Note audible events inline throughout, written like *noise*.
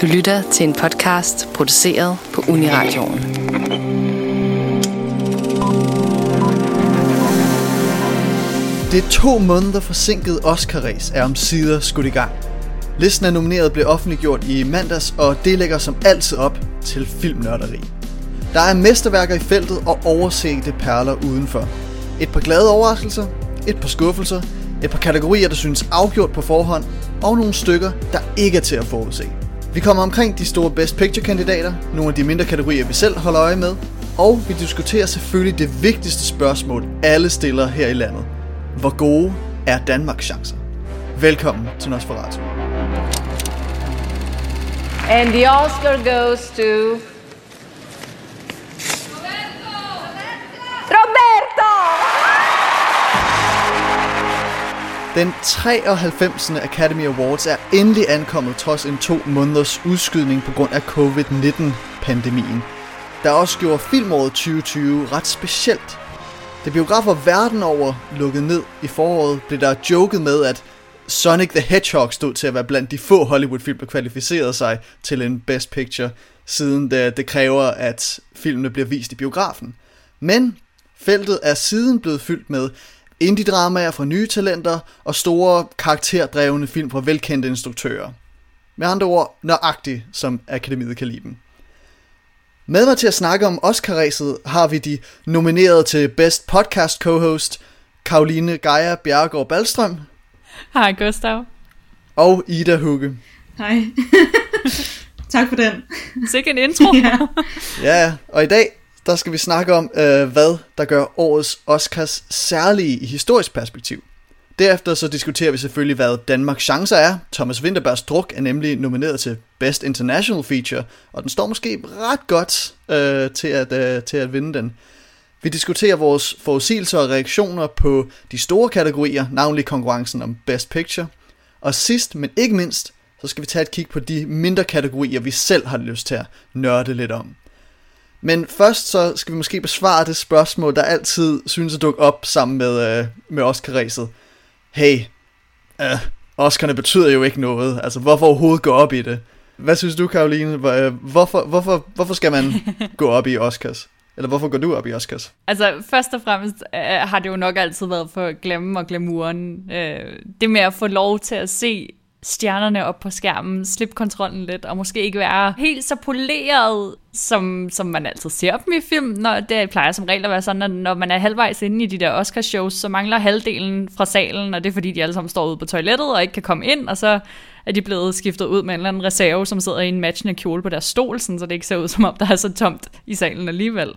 Du lytter til en podcast produceret på Uniradioen. Det to måneder forsinket Oscar-race er om sider skudt i gang. Listen af nomineret blev offentliggjort i mandags, og det lægger som altid op til filmnørderi. Der er mesterværker i feltet og oversete perler udenfor. Et par glade overraskelser, et par skuffelser, et par kategorier, der synes afgjort på forhånd, og nogle stykker, der ikke er til at forudse. Vi kommer omkring de store Best Picture-kandidater, nogle af de mindre kategorier, vi selv holder øje med, og vi diskuterer selvfølgelig det vigtigste spørgsmål, alle stiller her i landet. Hvor gode er Danmarks chancer? Velkommen til Nosferatu. And the Oscar goes to Den 93. Academy Awards er endelig ankommet trods en to måneders udskydning på grund af covid-19-pandemien, der også gjorde filmåret 2020 ret specielt. Da biografer verden over lukkede ned i foråret, blev der joket med, at Sonic the Hedgehog stod til at være blandt de få Hollywood-film, der kvalificerede sig til en Best Picture, siden det, det kræver, at filmene bliver vist i biografen. Men feltet er siden blevet fyldt med indie-dramaer fra nye talenter og store karakterdrevne film fra velkendte instruktører. Med andre ord, nøjagtigt som akademiet kan lide dem. Med mig til at snakke om Oscar-ræset har vi de nominerede til Best Podcast Co-host, Karoline Gejer Bjergård Balstrøm Hej Gustav. og Ida Hugge. Hej. *laughs* tak for den. Sikke en intro. *laughs* Ja. Ja, og i dag der skal vi snakke om, øh, hvad der gør årets Oscars særlige i historisk perspektiv. Derefter så diskuterer vi selvfølgelig, hvad Danmarks chancer er. Thomas Winterbergs druk er nemlig nomineret til Best International Feature, og den står måske ret godt øh, til, at, øh, til at vinde den. Vi diskuterer vores forudsigelser og reaktioner på de store kategorier, navnlig konkurrencen om Best Picture. Og sidst, men ikke mindst, så skal vi tage et kig på de mindre kategorier, vi selv har lyst til at nørde lidt om. Men først så skal vi måske besvare det spørgsmål, der altid synes at dukke op sammen med, øh, med Oscar-ræset. Hey, øh, Oscar'ne betyder jo ikke noget. Altså, hvorfor overhovedet gå op i det? Hvad synes du, Karoline? Øh, Hvorfor, hvorfor, hvorfor skal man *laughs* gå op i Oscars? Eller hvorfor går du op i Oscars? Altså, først og fremmest øh, har det jo nok altid været for at glemme og glamouren. Øh, det med at få lov til at se stjernerne op på skærmen, slippe kontrollen lidt, og måske ikke være helt så poleret, som, som man altid ser dem i film. Når det plejer som regel at være sådan, at når man er halvvejs inde i de der Oscar-shows, så mangler halvdelen fra salen, og det er fordi, de alle sammen står ude på toilettet og ikke kan komme ind, og så er de blevet skiftet ud med en eller anden reserve, som sidder i en matchende kjole på deres stol, sådan, så det ikke ser ud som om, der er så tomt i salen alligevel.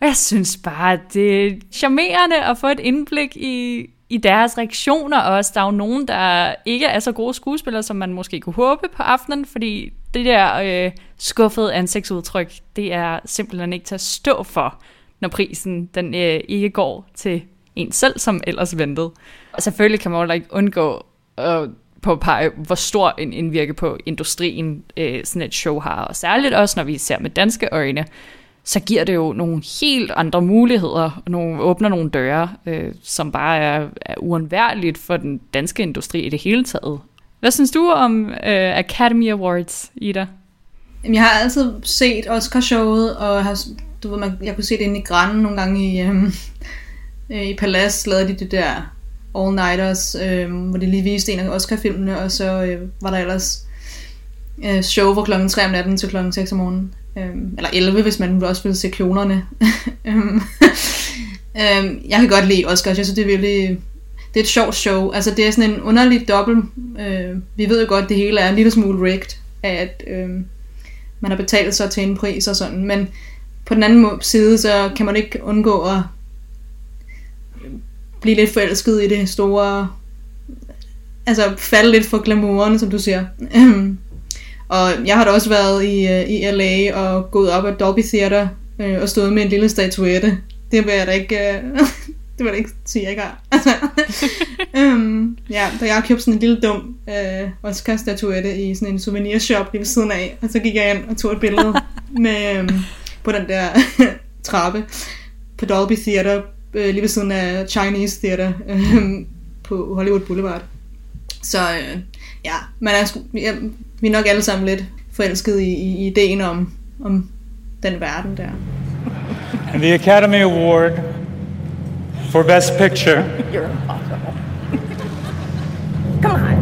Og jeg synes bare, at det er charmerende at få et indblik i, i deres reaktioner også. Der er jo nogen, der ikke er så gode skuespillere, som man måske kunne håbe på aftenen, fordi det der øh, skuffede ansigtsudtryk, det er simpelthen ikke til at stå for, når prisen den øh, ikke går til en selv, som ellers ventede. Og selvfølgelig kan man jo ikke undgå øh, at påpege, hvor stor en indvirke på industrien øh, sådan et show har. Og særligt også, når vi ser med danske øjne, så giver det jo nogle helt andre muligheder, og nogle, åbner nogle døre, øh, som bare er, er uundværligt for den danske industri i det hele taget. Hvad synes du om øh, Academy Awards, Ida? Jamen, jeg har altid set Oscar-showet, og har, du ved, man, jeg kunne se det inde i Grannen nogle gange i, øhm, øh, i Palace, lavede de det der all-nighters, øh, hvor de lige viste en af Oscar-filmene, og så øh, var der ellers øh, show fra klokken 3 om natten til klokken 6 om morgenen. Øh, eller 11, hvis man også vil se klonerne. *laughs* Øhm, øhm, jeg kan godt lide Oscars, jeg synes det er virkelig... Det er et sjovt show. Altså det er sådan en underlig dobbelt... Øh, vi ved jo godt, det hele er en lille smule rigged, af at øh, man har betalt sig til en pris og sådan, men på den anden side, så kan man ikke undgå at blive lidt forelsket i det store... Altså falde lidt for glamouren, som du siger. *clears throat* Øhm, og jeg har da også været i, øh, i LA og gået op ad Dolby Theater øh, og stået med en lille statuette. Det vil jeg da ikke, øh, *laughs* det vil jeg da ikke sige, jeg ikke har. *laughs* Altså, øhm, ja, da jeg har købt sådan en lille dum øh, Oscar-statuette i sådan en souvenirshop lige ved siden af, og så gik jeg ind og tog et billede *laughs* med, øh, på den der trappe på Dolby Theater, øh, lige ved siden af Chinese Theater øh, på Hollywood Boulevard. Så øh, ja, man er, ja, vi er nok alle sammen lidt forelsket i, i ideen om, om den verden der. And the Academy Award for Best Picture You're impossible. Come on.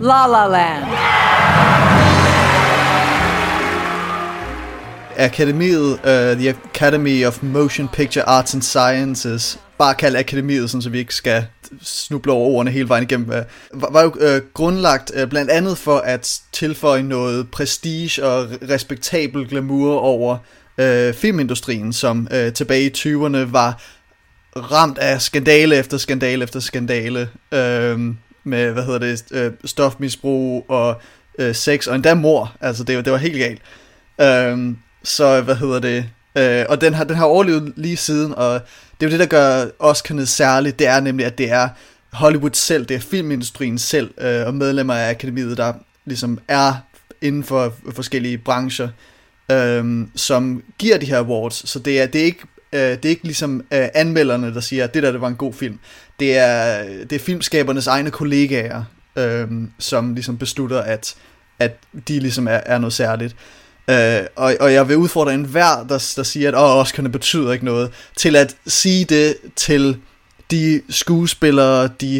La La Land. Akademiet, uh, The Academy of Motion Picture Arts and Sciences, bare kalde akademiet, sådan, så vi ikke skal snuble over ordene hele vejen igennem, øh, var, var jo øh, grundlagt øh, blandt andet for at tilføje noget prestige og respektabel glamour over øh, filmindustrien, som øh, tilbage i 20'erne var ramt af skandale efter skandale efter skandale, øh, med, hvad hedder det, øh, stofmisbrug og øh, sex, og endda mor, altså det, det var helt galt. Øh, så hvad hedder det? Øh, og den har, den har overlevet lige siden, og det er jo det, der gør Oscar'ne særligt, det er nemlig, at det er Hollywood selv, det er filmindustrien selv, øh, og medlemmer af akademiet, der ligesom er inden for forskellige brancher, øh, som giver de her awards. Så det er, det er ikke øh, det er ikke ligesom øh, anmelderne, der siger, at det der det var en god film. Det er, det er filmskabernes egne kollegaer, øh, som ligesom beslutter, at, at de ligesom er, er noget særligt. Øh, og, og jeg vil udfordre enhver, der, der siger, at Åh, Oscar'ne betyder ikke noget, til at sige det til de skuespillere, de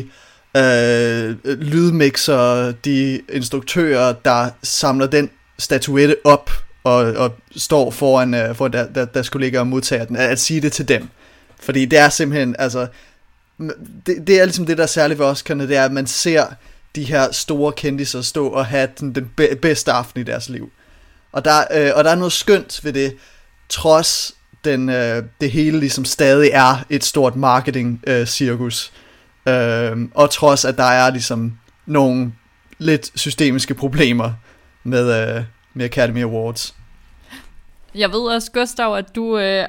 øh, lydmixer, de instruktører, der samler den statuette op og, og står foran, øh, for der, der, der skulle ligge og modtage den, at, at sige det til dem. Fordi det er simpelthen, altså, det, det er ligesom det, der er særligt ved Oscar'ne, det er, at man ser de her store kendiser stå og have den, den bedste aften i deres liv. Og der, øh, og der er noget skønt ved det, trods den, øh, det hele ligesom stadig er et stort marketing-cirkus. Øh, øh, og trods at der er ligesom nogle lidt systemiske problemer med, øh, med Academy Awards. Jeg ved også, Gustav, at du øh,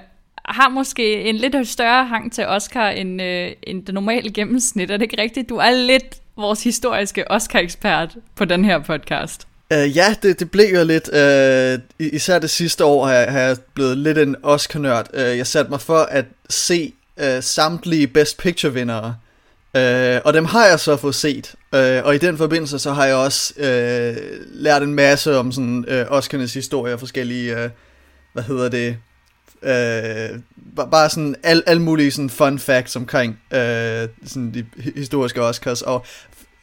har måske en lidt større hang til Oscar end, øh, end det normale gennemsnit. Er det ikke rigtigt? Du er lidt vores historiske Oscar-ekspert på den her podcast. Uh, ja, det, det blev jo lidt, uh, især det sidste år har jeg, har jeg blevet lidt en Oscar-nørd. Uh, jeg satte mig for at se uh, samtlige Best Picture-vindere, uh, og dem har jeg så fået set. Uh, og i den forbindelse så har jeg også uh, lært en masse om sådan uh, Oscarnes historie og forskellige, uh, hvad hedder det, uh, bare sådan alle al mulige sådan fun facts omkring uh, sådan de historiske Oscars, og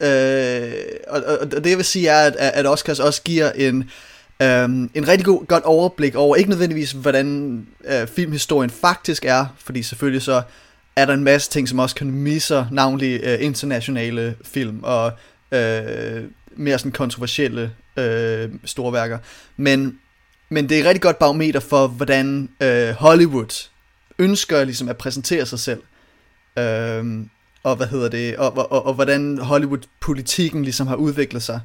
Øh, og, og det jeg vil sige er, at, at Oscars også giver en, øhm, en rigtig god, godt overblik over, ikke nødvendigvis hvordan øh, filmhistorien faktisk er, fordi selvfølgelig så er der en masse ting, som også kan misser, navnlig øh, internationale film og øh, mere sådan kontroversielle øh, store værker. Men, men det er et rigtig godt barometer for, hvordan øh, Hollywood ønsker ligesom at præsentere sig selv. Øh, og hvad hedder det, og, og, og, og hvordan Hollywood-politikken ligesom har udviklet sig.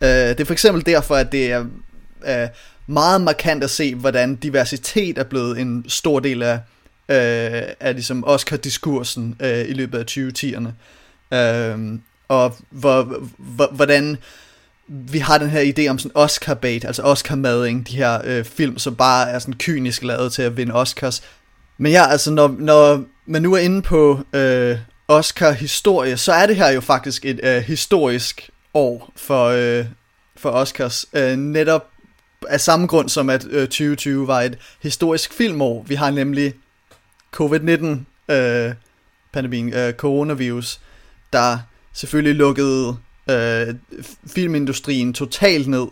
Uh, det er for eksempel derfor, at det er uh, meget markant at se, hvordan diversitet er blevet en stor del af, uh, af ligesom Oscar-diskursen uh, i løbet af 2010'erne. Uh, og hvor, hvor, hvordan vi har den her idé om sådan Oscar-bait, altså Oscar-mading, de her øh, film, som bare er sådan kynisk lavet til at vinde Oscars. Men ja, altså når, når man nu er inde på øh, Oscar-historie, så er det her jo faktisk et øh, historisk år for, øh, for Oscars. Øh, netop af samme grund som at øh, 2020 var et historisk filmår. Vi har nemlig covid-19 øh, pandemien, øh, coronavirus, der selvfølgelig lukkede øh, filmindustrien totalt ned,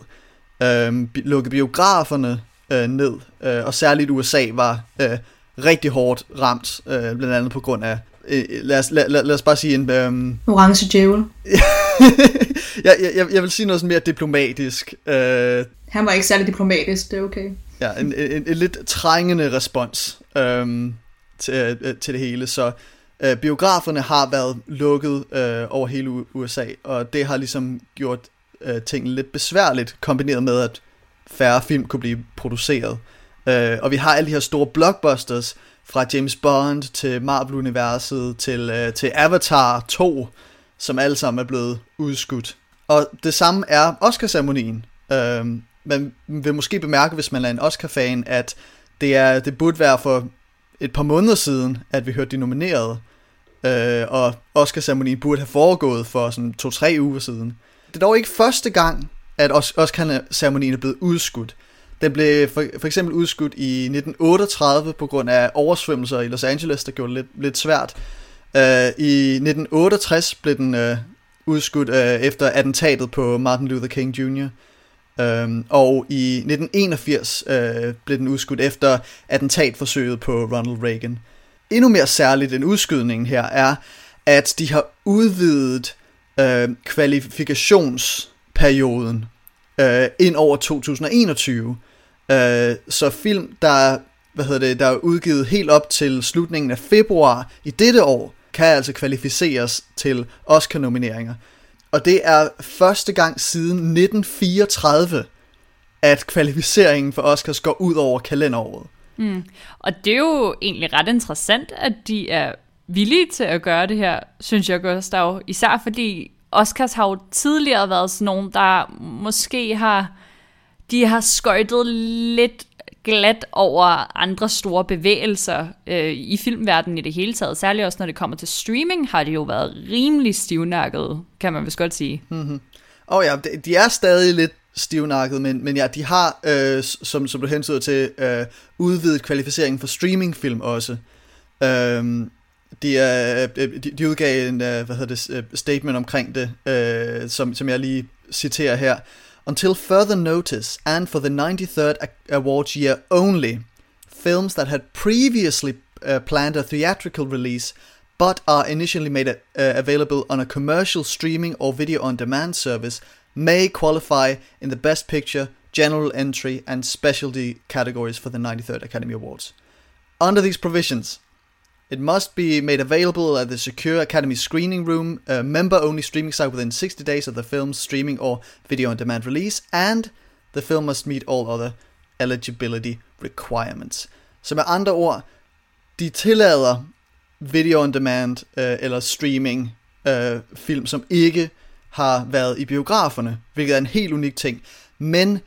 øh, lukkede biograferne øh, ned, øh, og særligt USA var øh, rigtig hårdt ramt, øh, blandt andet på grund af øh, lad, os, lad, lad, lad os bare sige en... Um... Orange djævel. *laughs* jeg, jeg, jeg vil sige noget sådan mere diplomatisk. Uh... Han var ikke særlig diplomatisk, det er okay. Ja, en, en, en, en lidt trængende respons um, til, uh, til det hele, så uh, biograferne har været lukket uh, over hele USA, og det har ligesom gjort uh, tingene lidt besværligt, kombineret med, at færre film kunne blive produceret. Uh, og vi har alle de her store blockbusters, fra James Bond til Marvel-universet til, øh, til Avatar 2, som alle sammen er blevet udskudt. Og det samme er Oscar-ceremonien. Øh, man vil måske bemærke, hvis man er en Oscar-fan, at det, er, det burde være for et par måneder siden, at vi hørte de nominerede. Øh, og Oscar-ceremonien burde have foregået for sådan to-tre uger siden. Det er dog ikke første gang, at Oscar-ceremonien er blevet udskudt. Den blev for, for eksempel udskudt i 1938 på grund af oversvømmelser i Los Angeles, der gjorde det lidt, lidt svært. Uh, I 1968 blev den uh, udskudt uh, efter attentatet på Martin Luther King Jr., Øhm, og i 1981 øh, blev den udskudt efter attentatforsøget på Ronald Reagan. Endnu mere særligt end udskydningen her er, at de har udvidet øh, kvalifikationsperioden øh, ind over 2021. Øh, så film, der, hvad hedder det, der er udgivet helt op til slutningen af februar i dette år, kan altså kvalificeres til Oscar-nomineringer. Og det er første gang siden 1934, at kvalificeringen for Oscars går ud over kalenderåret. Mm. Og det er jo egentlig ret interessant, at de er villige til at gøre det her, synes jeg, Gustav. Især fordi Oscars har jo tidligere været sådan nogen, der måske har, de har skøjtet lidt glat over andre store bevægelser øh, i filmverdenen i det hele taget. Særligt også når det kommer til streaming, har de jo været rimelig stivnakket, kan man vist godt sige. Mm-hmm. Og ja, de er stadig lidt stivnakket, men, men ja, de har, øh, som, som du hensyder til, øh, udvidet kvalificeringen for streamingfilm også. Øh, de, er, øh, de, de udgav en uh, hvad hedder det, øh, statement omkring det, uh, som, som jeg lige citerer her. Until further notice, and for the 93rd awards year only, films that had previously uh, planned a theatrical release but are initially made uh, available on a commercial streaming or video on demand service may qualify in the Best Picture, General Entry, and Specialty categories for the 93rd Academy Awards. Under these provisions, It must be made available at the Secure Academy screening room, a member only streaming site within 60 days of the film's streaming or video on demand release, and the film must meet all other eligibility requirements. Så med andre ord, de tillader video on demand øh, eller streaming øh, film, som ikke har været i biograferne, hvilket er en helt unik ting. Men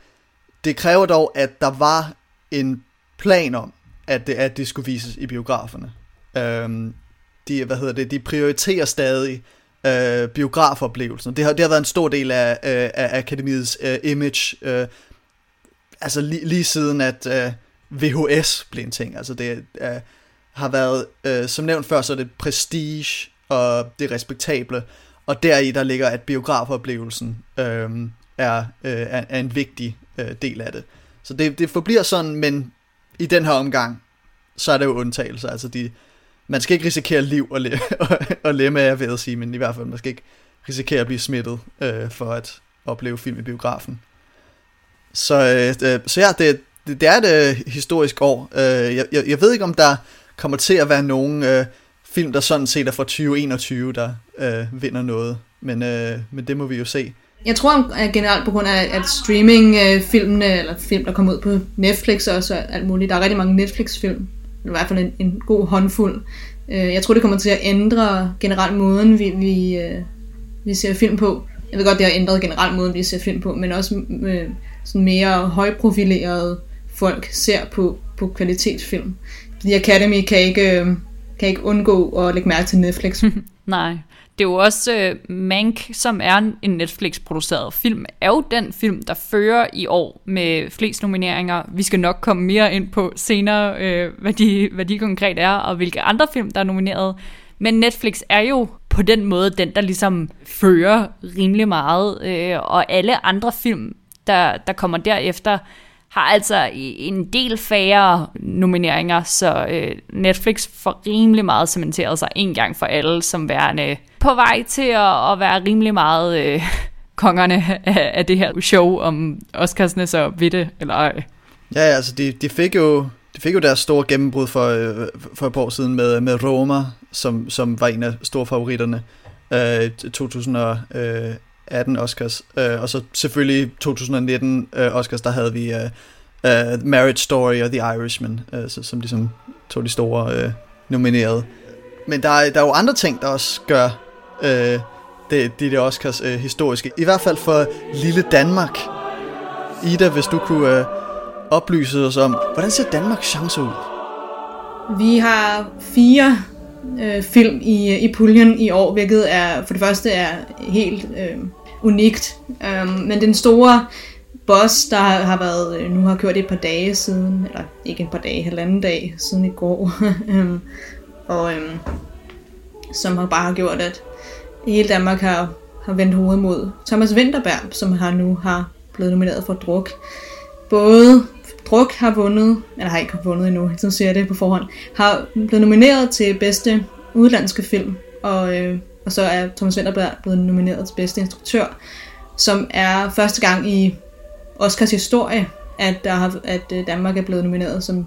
det kræver dog, at der var en plan om, at det, at det skulle vises i biograferne. Øhm, de, hvad hedder det, de prioriterer stadig øh, biografoplevelsen. Det har, det har været en stor del af, øh, af akademiets øh, image, øh, altså li, lige siden at øh, VHS blev en ting. Altså det øh, har været, øh, som nævnt før, så er det prestige og det respektable, og deri der ligger, at biografoplevelsen øh, er, øh, er, er en vigtig øh, del af det. Så det, det forbliver sådan, men i den her omgang, så er det jo undtagelser. Altså de, man skal ikke risikere liv og, le- *laughs* og lemme af, ved at sige, men i hvert fald, man skal ikke risikere at blive smittet øh, for at opleve film i biografen. Så, øh, øh, så ja, det, det, det er et øh, historisk år. Øh, jeg, jeg, jeg ved ikke, om der kommer til at være nogen øh, film, der sådan set er fra 2021, der øh, vinder noget. Men, øh, men det må vi jo se. Jeg tror at generelt på grund af at streaming-filmene, øh, eller film, der kommer ud på Netflix og alt muligt, der er rigtig mange Netflix-film, i hvert fald en, en god håndfuld. Øh, jeg tror, det kommer til at ændre generelt måden, vi, vi, øh, vi ser film på. Jeg ved godt, det har ændret generelt måden, vi ser film på, men også øh, sådan mere højprofilerede folk ser på, på kvalitetsfilm. The Academy kan ikke, øh, kan ikke undgå at lægge mærke til Netflix. *laughs* Nej. Det er jo også uh, Mank, som er en Netflix-produceret film, er jo den film, der fører i år med flest nomineringer. Vi skal nok komme mere ind på senere, uh, hvad, de, hvad de konkret er, og hvilke andre film, der er nomineret. Men Netflix er jo på den måde den, der ligesom fører rimelig meget, uh, og alle andre film, der, der kommer derefter, har altså en del færre nomineringer, så øh, Netflix får rimelig meget cementeret sig en gang for alle som værende på vej til at, at være rimelig meget øh, *laughs* kongerne af, af det her show om Oscarsne så ved det eller ej. Ja, altså de, de fik jo de fik jo deres store gennembrud for, øh, for et par år siden med, med Roma, som, som var en af store favoritterne. Øh, 2018 Oscars. Øh, og så selvfølgelig 2019 øh, Oscars, der havde vi øh, uh, Marriage Story og The Irishman, uh, så, som ligesom tog de store uh, nominerede. Men der er, der er jo andre ting, der også gør uh, det, det, det Oscars uh, historiske. I hvert fald for lille Danmark. Ida, hvis du kunne uh, oplyse os om, hvordan ser Danmarks chancer ud? Vi har fire øh, film i, i puljen i år, hvilket er for det første er helt øh, unikt. Øhm, men den store boss, der har, været, øh, nu har kørt et par dage siden, eller ikke et par dage, halvanden dag siden i går, *laughs* øhm, og øhm, som har bare gjort, at hele Danmark har, har vendt hovedet mod Thomas Winterberg, som har nu har blevet nomineret for druk. Både Druk har vundet, eller har ikke vundet endnu, så siger jeg det på forhånd, har blevet nomineret til bedste udlandske film, og, øh, og så er Thomas Vinterberg blevet nomineret til bedste instruktør, som er første gang i Oscars historie, at, der har, at øh, Danmark er blevet nomineret som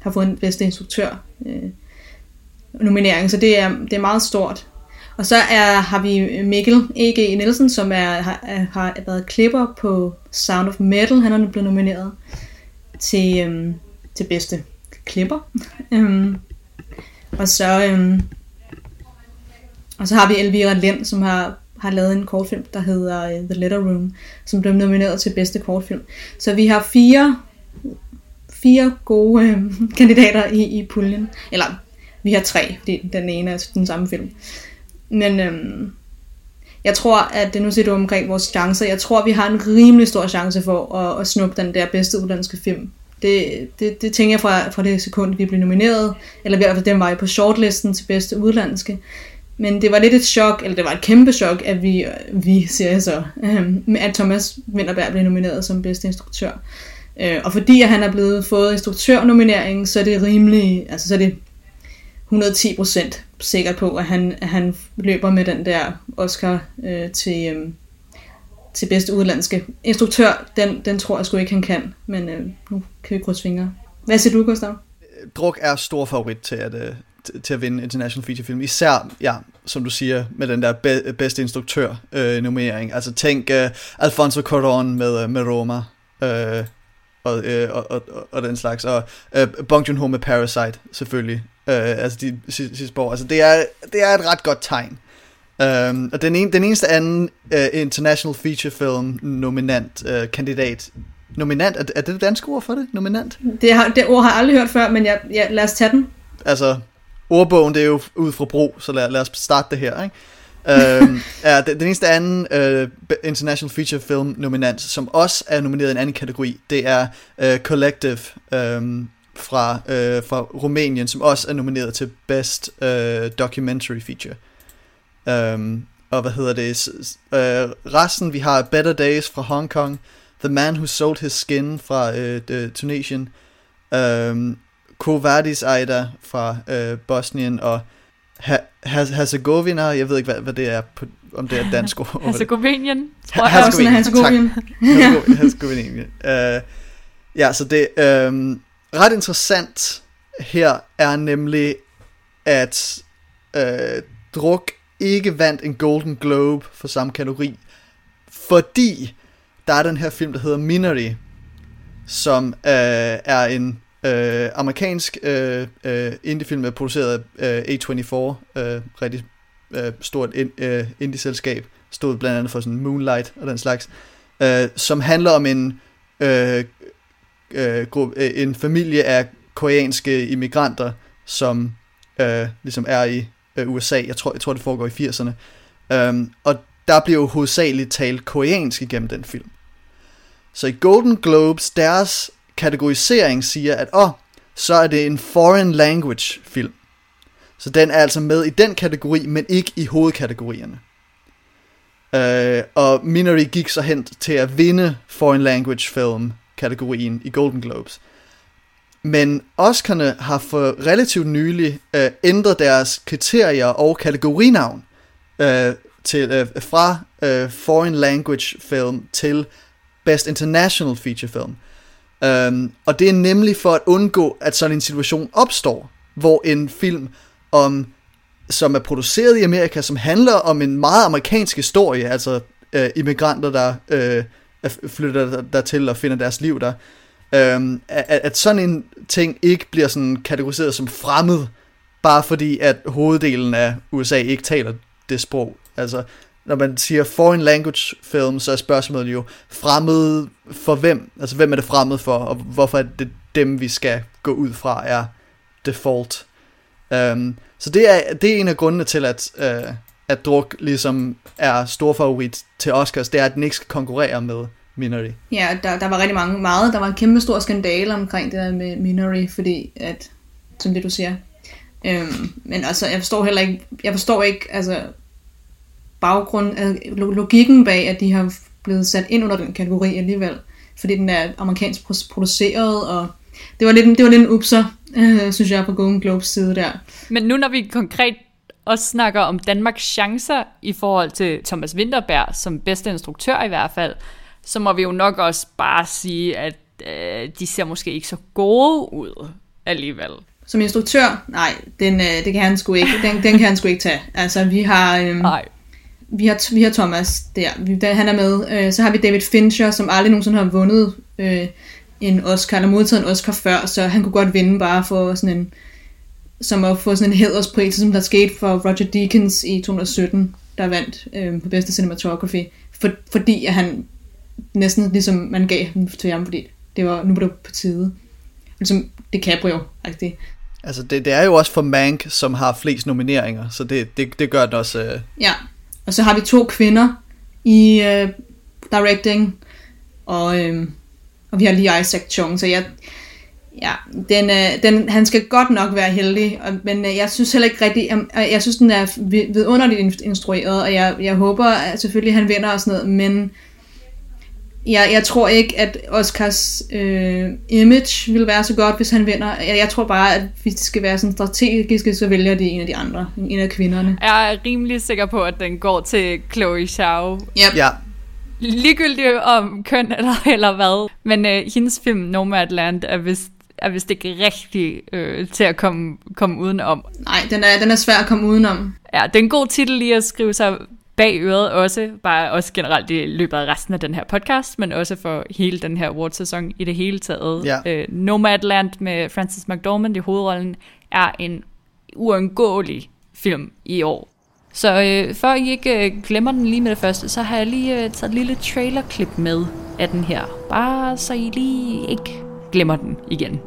har fået en bedste instruktør øh, nominering, så det er, det er meget stort. Og så er, har vi Mikkel E.G. Nielsen, som er, har, har været klipper på Sound of Metal. Han er blevet nomineret til, øhm, til bedste klipper. *laughs* øhm, og så øhm, og så har vi Elvira Lind, som har, har lavet en kortfilm, der hedder øh, The Letter Room, som blev nomineret til bedste kortfilm. Så vi har fire, fire gode øh, *laughs* kandidater i, i puljen. Eller vi har tre, fordi den ene er den samme film. Men øhm, jeg tror, at det nu ser du omkring vores chancer. Jeg tror, vi har en rimelig stor chance for at, at snuppe den der bedste udlandske film. Det, det, det tænker jeg fra, fra det sekund, vi blev nomineret, eller i hvert fald den var på shortlisten til bedste udlandske. Men det var lidt et chok, eller det var et kæmpe chok, at vi, vi siger jeg så, øh, at Thomas Vinterberg blev nomineret som bedste instruktør. Øh, og fordi at han er blevet fået instruktørnomineringen, så er det rimelig, altså så er det 110% sikker på, at han, at han løber med den der Oscar øh, til, øh, til bedste udlandske instruktør. Den, den tror jeg sgu ikke, han kan, men øh, nu kan vi krydse fingre. Hvad siger du, Gustav? Druk er stor favorit til at, øh, til at vinde International Feature Film. Især, ja, som du siger, med den der be- bedste instruktør øh, nominering. Altså tænk øh, Alfonso Cuarón med, øh, med Roma. Øh, og, øh, og, og, og den slags. Og øh, Bong Joon-ho med Parasite, selvfølgelig. Øh, altså de sidste år. Altså det er, det er et ret godt tegn. Um, og den, en, den eneste anden uh, international feature film nominant uh, kandidat nominant, er, er det det danske ord for det? Nominant? Det, har, det ord har jeg aldrig hørt før, men jeg, ja, lad os tage den. Altså, ordbogen det er jo ud fra bro, så lad, lad os starte det her, ikke? um, *laughs* er den, den eneste anden uh, international feature film nominant, som også er nomineret i en anden kategori, det er uh, Collective, um, fra, øh, fra Rumænien, som også er nomineret til Best øh, Documentary Feature. Um, og hvad hedder det? Øh, resten, vi har Better Days fra Hong Kong, The Man Who Sold His Skin fra øh, Tunesien, um, Kovadis Aida fra øh, Bosnien, og Herzegovina, jeg ved ikke, hvad, hvad det er, på, om det er dansk ord. *laughs* Herzegovinien, tror jeg. Herzegovina, Herzegovina. Herzegovina. uh, ja, så det... Um, ret interessant her er nemlig, at øh, Druk ikke vandt en Golden Globe for samme kategori, fordi der er den her film, der hedder Minority, som øh, er en øh, amerikansk øh, øh, indiefilm, produceret af øh, A24, øh, rigtig øh, stort ind, øh, indie-selskab, stod blandt andet for sådan Moonlight og den slags, øh, som handler om en øh, øh, gruppe, øh, en familie af koreanske immigranter, som øh, ligesom er i øh, USA. Jeg tror, jeg tror, det foregår i 80'erne. Um, øhm, og der bliver jo hovedsageligt talt koreansk igennem den film. Så i Golden Globes, deres kategorisering siger, at åh, oh, så er det en foreign language film. Så den er altså med i den kategori, men ikke i hovedkategorierne. Uh, og Minari gik så hen til at vinde foreign language film kategorien i Golden Globes. Men Oscar'ne har for relativt nylig øh, ændret deres kriterier og kategorinavn øh, til, øh, fra øh, Foreign Language Film til Best International Feature Film. Um, og det er nemlig for at undgå, at sådan en situation opstår, hvor en film om som er produceret i Amerika, som handler om en meget amerikansk historie, altså øh, immigranter, der øh, flytter dertil og finder deres liv der. Øhm, at, at sådan en ting ikke bliver sådan kategoriseret som fremmed, bare fordi at hoveddelen af USA ikke taler det sprog. Altså, når man siger foreign language film, så er spørgsmålet jo fremmed for hvem? Altså, hvem er det fremmed for, og hvorfor er det dem, vi skal gå ud fra, er default? Um, så det er, det er en af grundene til, at, uh, at Druk ligesom er stor favorit til Oscars, det er, at den ikke skal konkurrere med Minority. Ja, der, der var rigtig mange meget. Der var en kæmpe stor skandale omkring det der med Minority, fordi at, som det du siger. Øhm, men altså, jeg forstår heller ikke, jeg forstår ikke, altså, baggrund, altså, logikken bag, at de har blevet sat ind under den kategori alligevel, fordi den er amerikansk produceret, og det var lidt, det var lidt en upser, øh, synes jeg, på Golden Globes side der. Men nu når vi konkret også snakker om Danmarks chancer i forhold til Thomas Winterberg som bedste instruktør i hvert fald, så må vi jo nok også bare sige, at øh, de ser måske ikke så gode ud alligevel. Som instruktør? Nej, den, øh, det kan han sgu ikke. Den, den kan han sgu ikke tage. Altså, vi har... Øh, Nej. Vi har, vi har Thomas der, vi, der han er med. Øh, så har vi David Fincher, som aldrig nogensinde har vundet øh, en Oscar, eller modtaget en Oscar før, så han kunne godt vinde bare for sådan en, som at få sådan en hæderspris, som der skete for Roger Deakins i 2017, der vandt øh, på bedste cinematography, for, fordi at han næsten ligesom man gav ham til ham, fordi det var, nu var det på tide. Ligesom DiCaprio-agtigt. Altså det, det er jo også for Mank, som har flest nomineringer, så det, det, det gør det også... Øh... Ja, og så har vi to kvinder i øh, directing, og, øh, og vi har lige Isaac Chung, så jeg, ja, den, øh, den, han skal godt nok være heldig, og, men øh, jeg synes heller ikke rigtig, jeg, øh, jeg synes den er vidunderligt instrueret, og jeg, jeg håber at selvfølgelig, han vinder og sådan noget, men jeg, jeg tror ikke, at Oscars øh, image vil være så godt, hvis han vinder. Jeg, jeg tror bare, at hvis det skal være sådan strategisk, så vælger de en af de andre, en af kvinderne. Jeg er rimelig sikker på, at den går til Chloe Zhao. Yep. Ja. Ligegyldigt om køn eller, *laughs* eller hvad. Men øh, hendes film Nomadland er vist er vist ikke rigtig øh, til at komme, komme udenom. Nej, den er, den er svær at komme udenom. Ja, det er en god titel lige at skrive sig bag øret også, bare også generelt i løbet af resten af den her podcast, men også for hele den her awards-sæson i det hele taget. Ja. Øh, Nomadland med Francis McDormand i hovedrollen er en uundgåelig film i år. Så øh, for I ikke øh, glemmer den lige med det første, så har jeg lige øh, taget et lille trailerklip med af den her. Bare så I lige ikke glemmer den igen.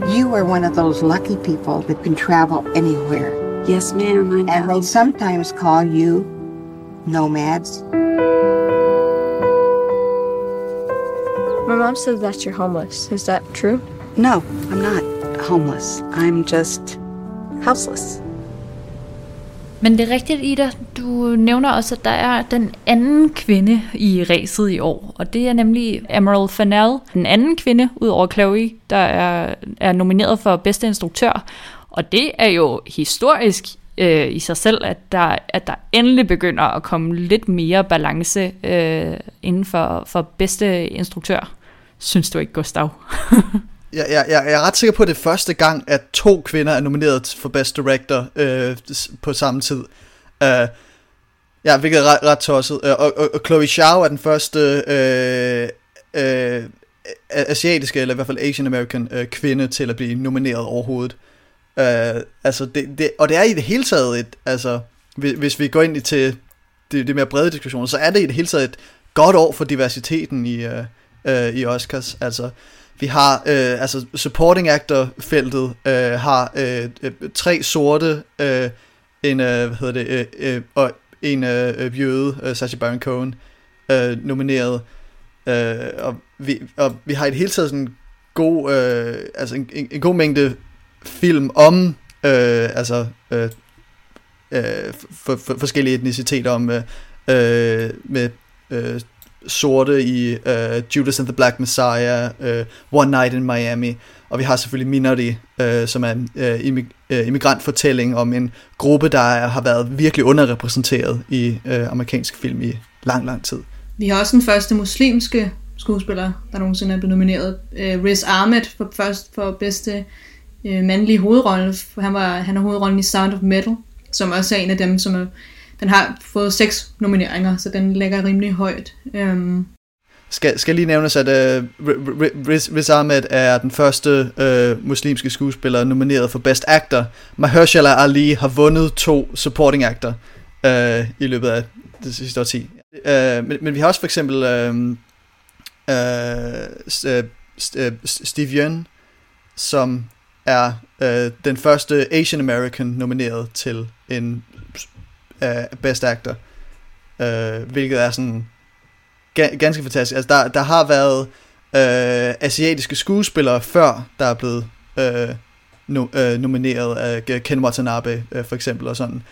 You are one of those lucky people that can travel anywhere. Yes, ma'am. I know. And they sometimes call you nomads. My mom says that you're homeless. Is that true? No, I'm not homeless. I'm just houseless. Men det er rigtigt, Ida. Du nævner også, at der er den anden kvinde i ræset i år, og det er nemlig Emerald Fennell, den anden kvinde, ud over Chloe, der er, er nomineret for bedste instruktør. Og det er jo historisk øh, i sig selv, at der, at der endelig begynder at komme lidt mere balance øh, inden for, for bedste instruktør. Synes du ikke, Gustav? *laughs* jeg, jeg, jeg er ret sikker på, at det er første gang, at to kvinder er nomineret for Best Director øh, på samme tid. Uh, ja, hvilket er ret, ret tosset. Uh, og, og, og Chloe Zhao er den første øh, øh, asiatiske, eller i hvert fald Asian American øh, kvinde til at blive nomineret overhovedet. Uh, Øh, altså det, det, og det er i det hele taget et, altså, hvis, hvis vi går ind i til det, det mere brede diskussion, så er det i det hele taget et godt år for diversiteten i, uh, uh, i Oscars. Altså, vi har, uh, altså supporting actor feltet uh, har uh, tre sorte, uh, en, uh, hvad hedder det, uh, uh, og en uh, jøde, uh, Sacha Baron Cohen, uh, nomineret. Uh, og, vi, og vi har i det hele taget sådan god, uh, altså en, en, en god mængde film om øh, altså øh, øh, for, for, forskellige etniciteter om øh, øh, med øh, sorte i øh, Judas and the Black Messiah, øh, One Night in Miami, og vi har selvfølgelig Minority, øh, som er en øh, immig- øh, immigrantfortælling om en gruppe, der er, har været virkelig underrepræsenteret i øh, amerikansk film i lang, lang tid. Vi har også den første muslimske skuespiller, der nogensinde er blevet nomineret, øh, Riz Ahmed for, først for bedste øh, mandlige hovedrolle. Han, var, han er hovedrollen i Sound of Metal, som også er en af dem, som er, den har fået seks nomineringer, så den ligger rimelig højt. Øhm. skal, skal lige nævnes, at uh, Riz, Riz Ahmed er den første uh, muslimske skuespiller nomineret for Best Actor. Mahershala Ali har vundet to supporting actor uh, i løbet af det sidste årti. Uh, men, men vi har også for eksempel uh, uh, Steve Yeun, som er øh, den første Asian American nomineret til en af Best Actor, øh, hvilket er sådan ga- ganske fantastisk. Altså, der, der har været øh, asiatiske skuespillere før, der er blevet øh, no, øh, nomineret af Ken Watanabe, øh, for eksempel, og sådan.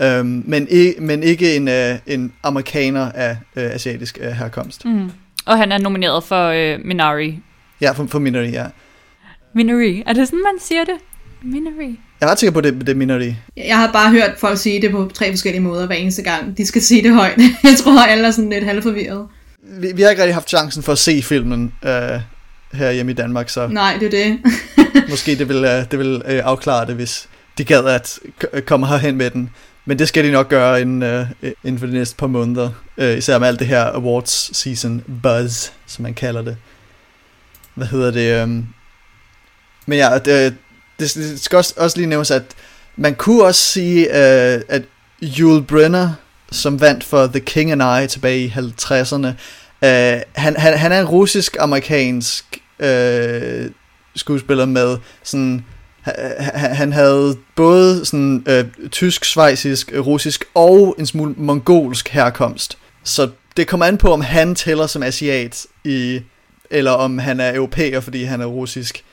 Øhm, men, i, men ikke en, øh, en amerikaner af øh, asiatisk øh, herkomst. Mm. Og han er nomineret for øh, Minari. Ja, for, for Minari, ja. Minari, er det sådan, man siger det? Minari. Jeg er ret sikker på, det, det er Minari. Jeg har bare hørt folk sige det på tre forskellige måder hver eneste gang. De skal sige det højt. *laughs* Jeg tror, alle er sådan lidt halvforvirret. Vi, vi har ikke rigtig haft chancen for at se filmen øh, her hjemme i Danmark, så Nej, det er det. *laughs* måske det vil, øh, det vil øh, afklare det, hvis de gad at k- komme herhen med den. Men det skal de nok gøre inden, øh, inden for de næste par måneder. Øh, især med alt det her awards season buzz, som man kalder det. Hvad hedder det? Øh... Men ja, det, det, skal også, også lige nævnes, at man kunne også sige, øh, at Yul Brynner, som vandt for The King and I tilbage i 50'erne, øh, han, han, han er en russisk-amerikansk øh, skuespiller med sådan han, han havde både sådan øh, tysk, svejsisk, russisk og en smule mongolsk herkomst. Så det kommer an på, om han tæller som asiat i, eller om han er europæer, fordi han er russisk.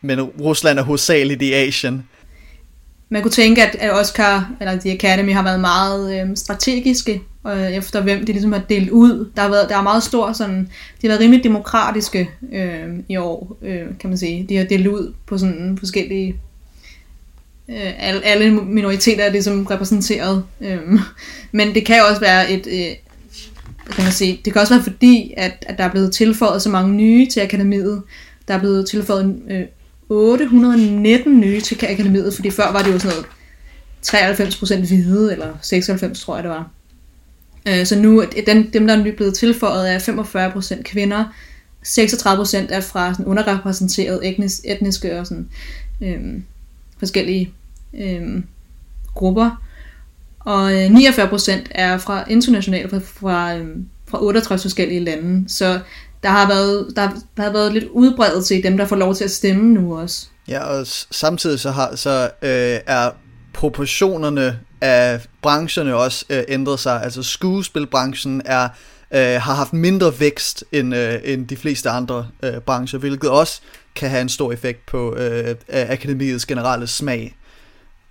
Men Rusland er hovedsageligt i Asien. Man kunne tænke, at Oscar, eller The Academy, har været meget øh, strategiske, øh, efter hvem de ligesom har delt ud. Der har været, der er meget stor sådan, de har været rimelig demokratiske øh, i år, øh, kan man sige. De har delt ud på sådan forskellige, øh, alle, alle minoriteter er ligesom repræsenteret. Øhm. Men det kan også være et, øh, kan man sige, det kan også være fordi, at, at der er blevet tilføjet så mange nye til akademiet. Der er blevet tilføjet øh, 819 nye til akademiet, fordi før var det jo sådan noget 93% hvide, eller 96 tror jeg det var. Øh, så nu, den, dem der er blevet tilføjet, er 45% kvinder, 36% er fra sådan underrepræsenteret etnisk, etniske og sådan, øhm, forskellige øhm, grupper. Og øh, 49% er fra internationale, fra, fra, øhm, fra 68 forskellige lande. Så der har været, der, der har været lidt udbredelse i dem, der får lov til at stemme nu også. Ja, og samtidig så, har, så øh, er proportionerne af brancherne også øh, ændret sig. Altså skuespilbranchen er, øh, har haft mindre vækst end, øh, end de fleste andre øh, brancher, hvilket også kan have en stor effekt på øh, akademiets generelle smag.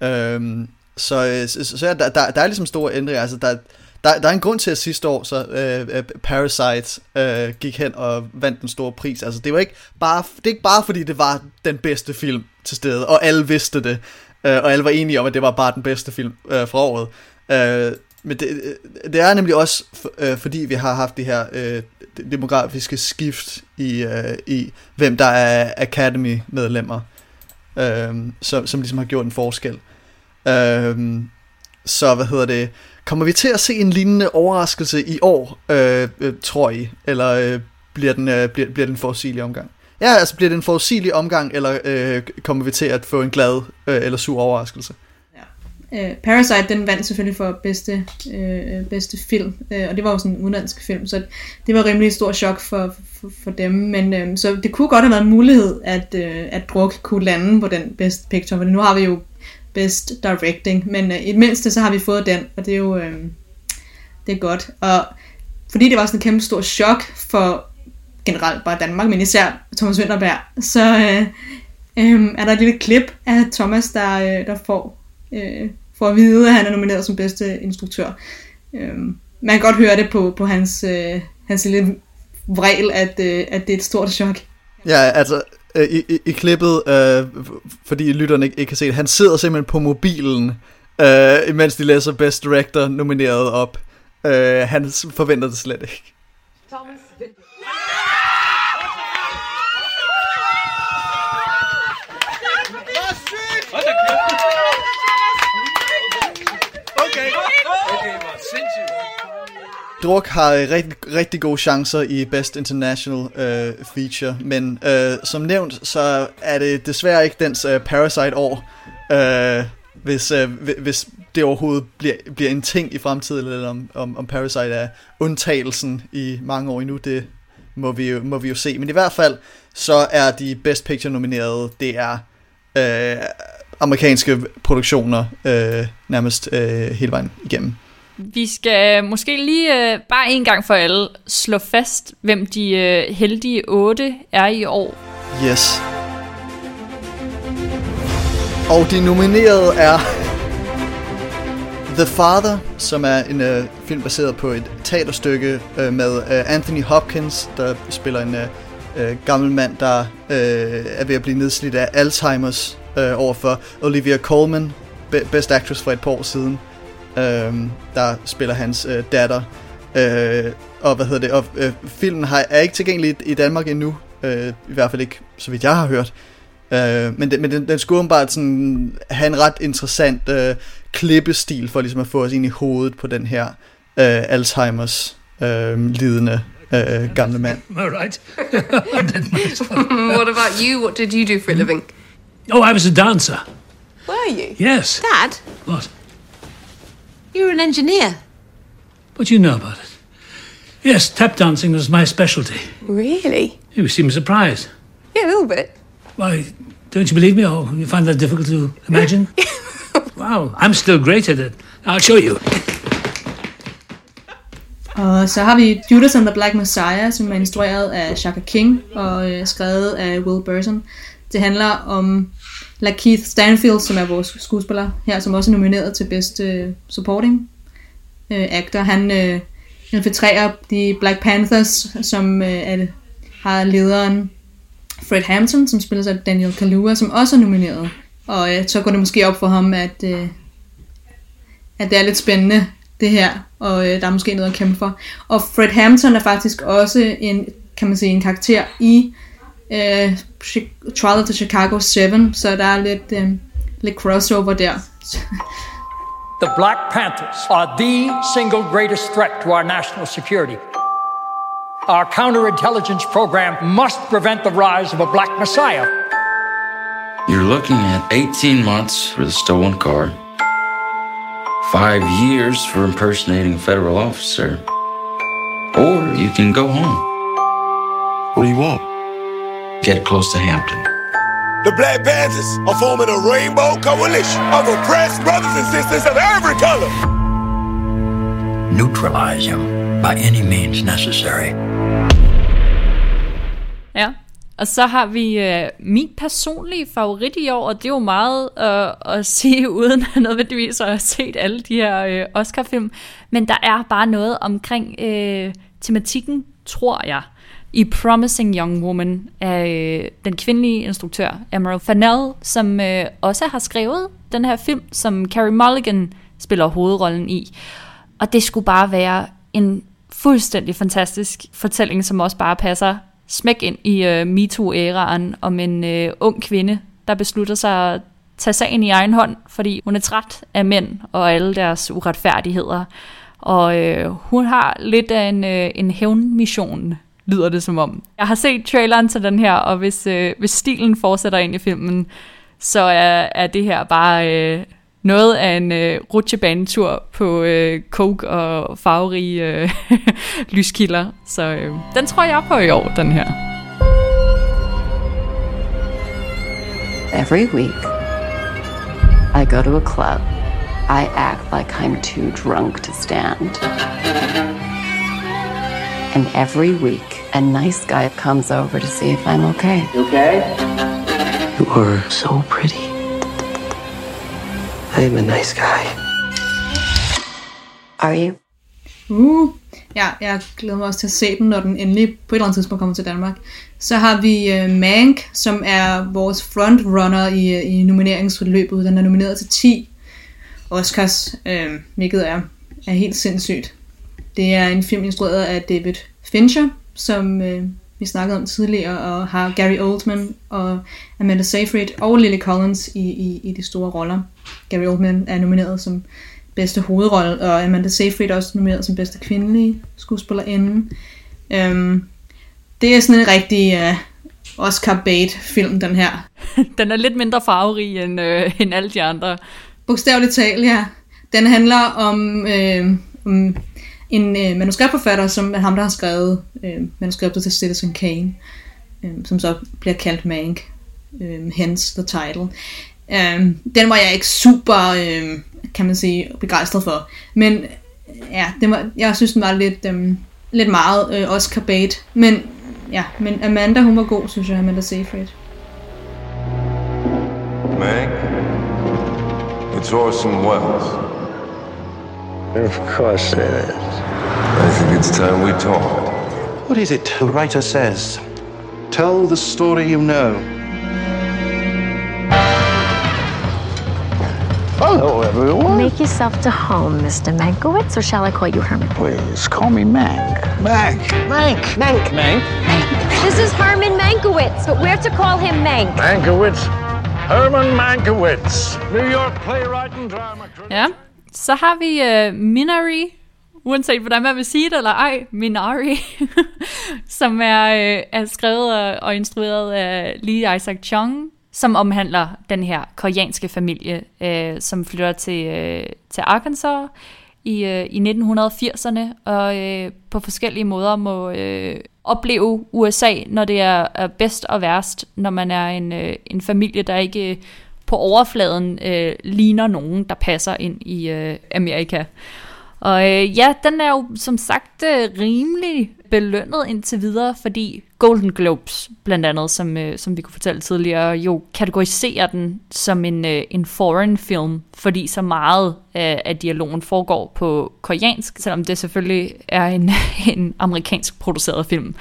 Øhm, så øh, så, så ja, der, der, der er ligesom store ændringer. Altså, der, der, der er en grund til, at sidste år så øh, øh, Parasite øh, gik hen og vandt den store pris. Altså, det var ikke bare, det er ikke bare fordi, det var den bedste film til stede, og alle vidste det øh, og alle var enige om, at det var bare den bedste film øh, fra året. Øh, men det, øh, det er nemlig også, øh, fordi vi har haft det her øh, demografiske skift i, øh, i hvem der er Academy-medlemmer, øh, som, som ligesom har gjort en forskel. Øh, så hvad hedder det? Kommer vi til at se en lignende overraskelse i år, øh, øh, tror I? Eller øh, bliver, den, øh, bliver, bliver den forudsigelig omgang? Ja, altså bliver det en forudsigelig omgang, eller øh, kommer vi til at få en glad øh, eller sur overraskelse? Ja. Uh, Parasite, den vandt selvfølgelig for bedste, øh, bedste film, øh, og det var jo sådan en udenlandsk film, så det var rimelig stor chok for, for, for dem, men øh, så det kunne godt have været en mulighed, at, øh, at Druk kunne lande på den best picture, for nu har vi jo best directing, men øh, i det mindste så har vi fået den, og det er jo øh, det er godt, og fordi det var sådan en kæmpe stor chok for generelt bare Danmark, men især Thomas Winterberg, så øh, øh, er der et lille klip af Thomas, der, øh, der får, øh, får at vide, at han er nomineret som bedste instruktør. Øh, man kan godt høre det på, på hans, øh, hans lille vrel, at, øh, at det er et stort chok. Ja, altså øh, i, i, i klippet, øh, fordi lytterne ikke, ikke kan se det, han sidder simpelthen på mobilen, øh, imens de læser Best Director nomineret op. Øh, han forventer det slet ikke. Thomas Druk har øh, rigtig, rigtig gode chancer i Best International uh, Feature, men uh, som nævnt, så er det desværre ikke dens uh, Parasite-år, uh, hvis, uh, hvis det overhovedet bliver, bliver en ting i fremtiden, eller om, om, om Parasite er undtagelsen i mange år endnu, det må vi, jo, må vi jo se. Men i hvert fald, så er de Best Picture nominerede, det er uh, amerikanske produktioner øh, nærmest øh, hele vejen igennem. Vi skal måske lige øh, bare en gang for alle slå fast, hvem de øh, heldige otte er i år. Yes. Og de nominerede er The Father, som er en øh, film baseret på et teaterstykke øh, med øh, Anthony Hopkins, der spiller en øh, øh gammel mand, der øh, er ved at blive nedslidt af Alzheimer's øh, overfor Olivia Colman, be- Best Actress for et par år siden, øh, der spiller hans øh, datter. Øh, og hvad hedder det? Og øh, filmen har, er ikke tilgængelig i Danmark endnu, øh, i hvert fald ikke, så vidt jeg har hørt. Øh, men den, men den, den skulle bare sådan have en ret interessant øh, klippestil for ligesom at få os ind i hovedet på den her øh, Alzheimers øh, lidende øh, gamle mand. All right. *laughs* *laughs* what about you? What did you do for a living? Oh, I was a dancer. Were you? Yes. Dad, What? You're an engineer. What do you know about it? Yes, tap dancing was my specialty. Really? You seem surprised. Yeah, a little bit. Why, don't you believe me, or you find that difficult to imagine? *laughs* wow, I'm still great at it. I'll show you. Og så har vi Judas and the Black Messiah, som er instrueret af Shaka King og øh, skrevet af Will Burton. Det handler om Lakeith Stanfield, som er vores skuespiller her, som også er nomineret til bedste øh, supporting øh, actor. Han øh, infiltrerer de Black Panthers, som øh, er, har lederen Fred Hampton, som spiller sig Daniel Kaluuya, som også er nomineret. Og øh, så går det måske op for ham, at, øh, at det er lidt spændende, det her, og øh, der er måske noget at kæmpe for. Og Fred Hampton er faktisk også en, kan man sige, en karakter i øh, Chi- Trial of the Chicago 7, så der er lidt, øh, lidt crossover der. *laughs* The Black Panthers are the single greatest threat to our national security. Our counterintelligence program must prevent the rise of a black messiah. You're looking at 18 months for the stolen car, five years for impersonating a federal officer, or you can go home. What do you want? Get close to Hampton. The Black Panthers are forming a rainbow coalition of oppressed brothers and sisters of every color. Neutralize him by any means necessary. Ja, og så har vi øh, min personlige favorit i år, og det er jo meget øh, at *laughs* sige uden nødvendigvis at have set alle de her øh, Oscar-film, men der er bare noget omkring øh, tematikken, tror jeg, i Promising Young Woman af øh, den kvindelige instruktør Emerald Fennell, som øh, også har skrevet den her film, som Carey Mulligan spiller hovedrollen i. Og det skulle bare være en fuldstændig fantastisk fortælling, som også bare passer smæk ind i øh, MeToo-æraen om en øh, ung kvinde, der beslutter sig at tage sagen i egen hånd, fordi hun er træt af mænd og alle deres uretfærdigheder. Og øh, hun har lidt af en, øh, en hævnmission, lyder det som om. Jeg har set traileren til den her, og hvis, øh, hvis stilen fortsætter ind i filmen, så er, er det her bare øh, noget af en øh, rutsjebanetur på øh, coke og farverige øh, *laughs* lyskilder. Så øh, den tror jeg på i år, den her. Every week, I go to a club. I act like I'm too drunk to stand. And every week, a nice guy comes over to see if I'm okay. okay? You are so pretty. I'm a nice guy. Are you? Uh, ja, jeg glæder mig også til at se den, når den endelig på et eller andet tidspunkt kommer til Danmark. Så har vi uh, Mank, som er vores frontrunner i, i nomineringsforløbet. Den er nomineret til 10 Oscars, øh, hvilket er, er helt sindssygt. Det er en film instrueret af David Fincher, som øh, vi snakkede om tidligere, og har Gary Oldman og Amanda Seyfried og Lily Collins i, i, i de store roller. Gary Oldman er nomineret som bedste hovedrolle, og Amanda Seyfried er også nomineret som bedste kvindelige skuespillerinde. Um, det er sådan en rigtig uh, Oscar bait film, den her. *laughs* den er lidt mindre farverig end, øh, end alle de andre. Bogstaveligt talt, ja. Den handler om, øh, om en øh, manuskriptforfatter, som er ham, der har skrevet øh, manuskriptet til Citizen Kane, øh, som så bliver kaldt Mank, øh, hence the title. Øh, den var jeg ikke super, øh, kan man sige, begejstret for. Men ja, den var, jeg synes, den var lidt, øh, lidt meget øh, Oscar bait. Men ja, men Amanda, hun var god, synes jeg, Amanda Seyfried. Mank, it's Orson Welles. Of course it is. I think it's time we talked. What is it the writer says? Tell the story you know. Hello, everyone. Make yourself to home, Mr. Mankowitz, or shall I call you Herman? Please call me Mank. Mank. Mank. Mank. Mank. This is Herman Mankowitz, but we're to call him Mank. Mankowitz. Herman Mankowitz. New York playwright and drama critic. Ja, så har vi uh, Minari, uanset hvordan man vil sige det eller ej, Minari, *laughs* som er, uh, er skrevet og, og instrueret af Lee Isaac Chung, som omhandler den her koreanske familie, uh, som flytter til, uh, til Arkansas i, uh, i 1980'erne, og uh, på forskellige måder må uh, opleve USA, når det er, er bedst og værst, når man er en, uh, en familie, der ikke uh, på overfladen øh, ligner nogen, der passer ind i øh, Amerika. Og øh, ja, den er jo som sagt øh, rimelig belønnet indtil videre, fordi Golden Globes blandt andet, som, øh, som vi kunne fortælle tidligere, jo kategoriserer den som en, øh, en foreign film, fordi så meget øh, af dialogen foregår på koreansk, selvom det selvfølgelig er en, *laughs* en amerikansk produceret film.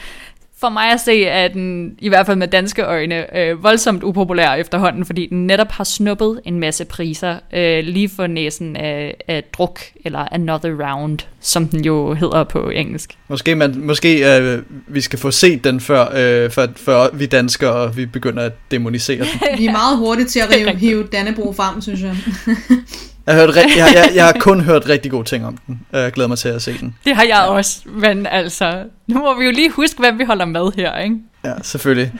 For mig at se er den, i hvert fald med danske øjne, øh, voldsomt upopulær efterhånden, fordi den netop har snuppet en masse priser øh, lige for næsen af, af druk, eller Another Round, som den jo hedder på engelsk. Måske, man, måske øh, vi skal få set den, før, øh, før, før vi danskere og vi begynder at demonisere den. *laughs* Vi er meget hurtige til at rive, hive Dannebro frem, synes jeg. *laughs* Jeg har, hørt, jeg, jeg, jeg har kun hørt rigtig gode ting om den. Jeg glæder mig til at se den. Det har jeg også, men altså, nu må vi jo lige huske, hvem vi holder med her, ikke? Ja, selvfølgelig.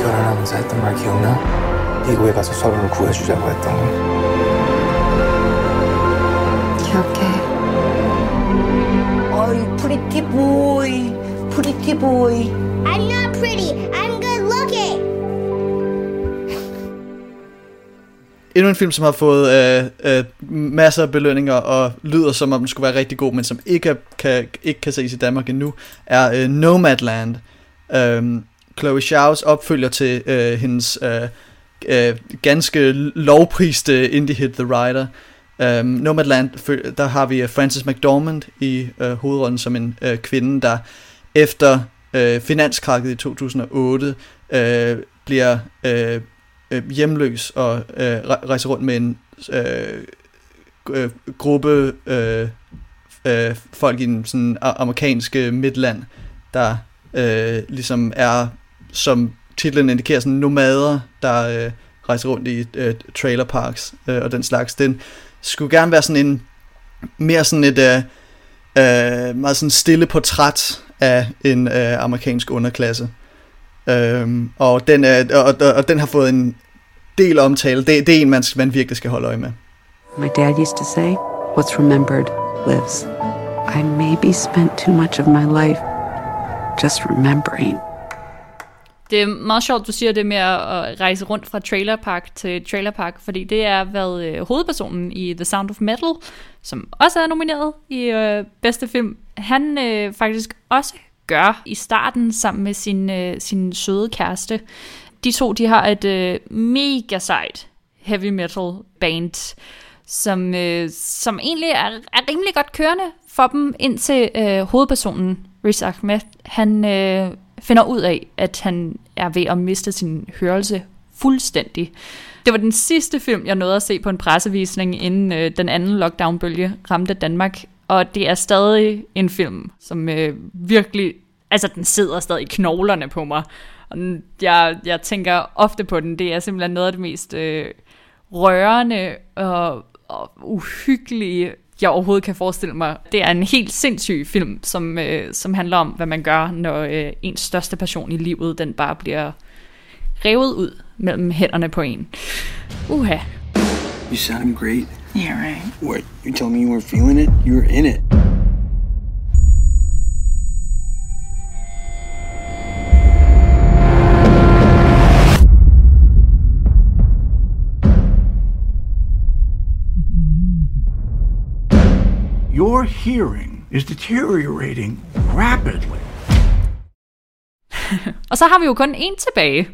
결혼하면서 했던 말 기억나? 미국에 가서 서로를 구해주자고 했던 거. 기억해. Oh, pretty boy. Pretty boy. I'm not pretty. Endnu en film, som har fået øh, øh, masser af belønninger og lyder som om den skulle være rigtig god, men som ikke, er, kan, ikke kan ses i Danmark endnu, er øh, Nomadland. Øh, Chloe Zhao's opfølger til øh, hendes øh, øh, ganske lovpriste indie-hit The Rider. Øh, Nomadland, der har vi øh, Frances McDormand i øh, hovedrollen som en øh, kvinde, der efter øh, finanskrakket i 2008 øh, bliver øh, øh, hjemløs og øh, rejser rundt med en øh, øh, gruppe øh, øh, folk i den sådan amerikanske midland, der øh, ligesom er, som titlen indikerer, sådan nomader, der øh, rejser rundt i øh, trailerparks øh, og den slags. Den skulle gerne være sådan en mere sådan et øh, øh, meget sådan stille portræt af en øh, amerikansk underklasse. Øhm, og, den er, og, og, og den har fået en del omtale. Det, det er en, man, man virkelig skal holde øje med. My dad used to say, what's remembered lives. I maybe spent too much of my life just remembering. Det er meget sjovt, du siger det med at rejse rundt fra trailerpark til trailerpark, fordi det er hvad øh, hovedpersonen i The Sound of Metal, som også er nomineret i øh, bedste film, han øh, faktisk også gør i starten sammen med sin, øh, sin søde kæreste. De to de har et øh, mega sejt heavy metal band, som, øh, som egentlig er, er rimelig godt kørende for dem, indtil øh, hovedpersonen, Riz Ahmed, han øh, finder ud af, at han er ved at miste sin hørelse fuldstændig. Det var den sidste film, jeg nåede at se på en pressevisning, inden øh, den anden lockdown-bølge ramte Danmark. Og det er stadig en film, som øh, virkelig... Altså, den sidder stadig i knoglerne på mig. Og jeg, jeg tænker ofte på den. Det er simpelthen noget af det mest øh, rørende og, og uhyggelige, jeg overhovedet kan forestille mig. Det er en helt sindssyg film, som, øh, som handler om, hvad man gør, når øh, ens største passion i livet, den bare bliver revet ud mellem hænderne på en. Uha. You sound great. Yeah, right. What? You telling me you weren't feeling it? You were in it. Hearing is deteriorating rapidly. *laughs* Og så har vi jo kun én tilbage.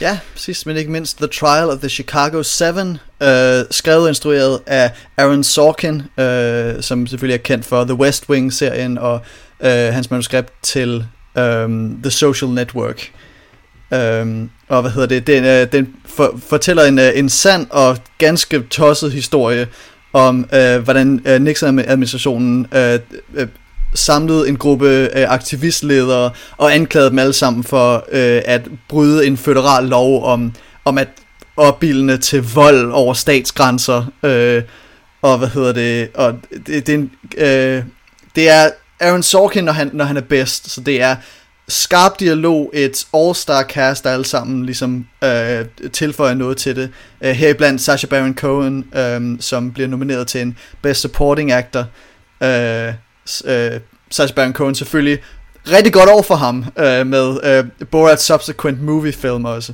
Ja, sidst men ikke mindst The Trial of the Chicago 7, øh, skrevet og instrueret af Aaron Sorkin, øh, som selvfølgelig er kendt for The West Wing-serien og øh, hans manuskript til øh, The Social Network. Øh, og hvad hedder det? Den, øh, den for, fortæller en, øh, en sand og ganske tosset historie om, øh, hvordan øh, Nixon-administrationen øh, øh, samlede en gruppe øh, aktivistledere og anklagede dem alle sammen for øh, at bryde en føderal lov om, om at opbildende til vold over statsgrænser. Øh, og hvad hedder det? Og det, det, er en, øh, det er Aaron Sorkin, når han, når han er bedst, så det er skarp dialog, et all-star cast, der alle sammen ligesom øh, tilføjer noget til det. Øh, heriblandt Sacha Baron Cohen, øh, som bliver nomineret til en Best Supporting Actor. Øh, øh, Sacha Baron Cohen selvfølgelig rigtig godt over for ham øh, med øh, Borat's subsequent movie film også.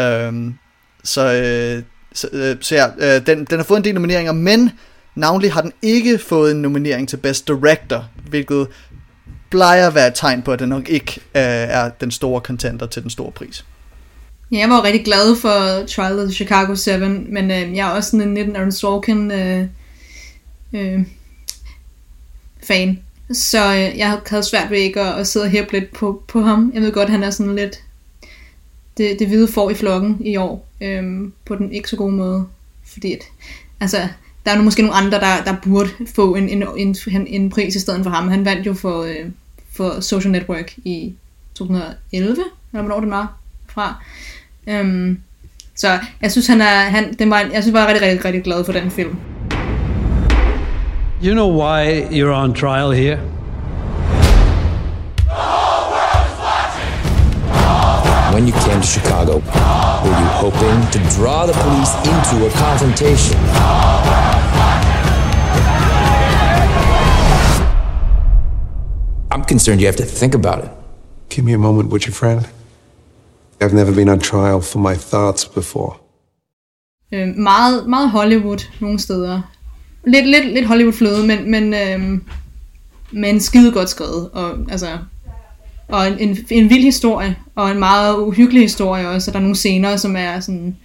Øh, så, øh, så, øh, så ja, øh, den, den har fået en del nomineringer, men navnlig har den ikke fået en nominering til Best Director, hvilket plejer at være et tegn på, at den nok ikke øh, er den store contender til den store pris. Ja, jeg var rigtig glad for Trial of the Chicago 7, men øh, jeg er også sådan en 19 Aaron Sorkin øh, øh, fan. Så øh, jeg havde svært ved ikke at, at sidde og hæppe lidt på, på ham. Jeg ved godt, han er sådan lidt det, det hvide får i flokken i år, øh, på den ikke så gode måde. Fordi at, altså, der er måske nogle andre, der, der burde få en, en, en, en pris i stedet for ham. Han vandt jo for, øh, for Social Network i 2011, eller hvornår det var fra. Um, så jeg synes, han er, han, den var, jeg synes, var rigtig, rigtig, rigtig glad for den film. You know why you're on trial here? When you came to Chicago, were you hoping to draw the police into a confrontation? I'm concerned you have to think about it. Give me a moment, would you, friend? I've never been on trial for my thoughts before. Øh, meget, meget Hollywood nogle steder. Lidt, lidt, lidt Hollywood-fløde, men, men, øh, men skide godt skrevet. Og, altså, og en, en, en vild historie, og en meget uhyggelig historie også. Og der er nogle scener, som er sådan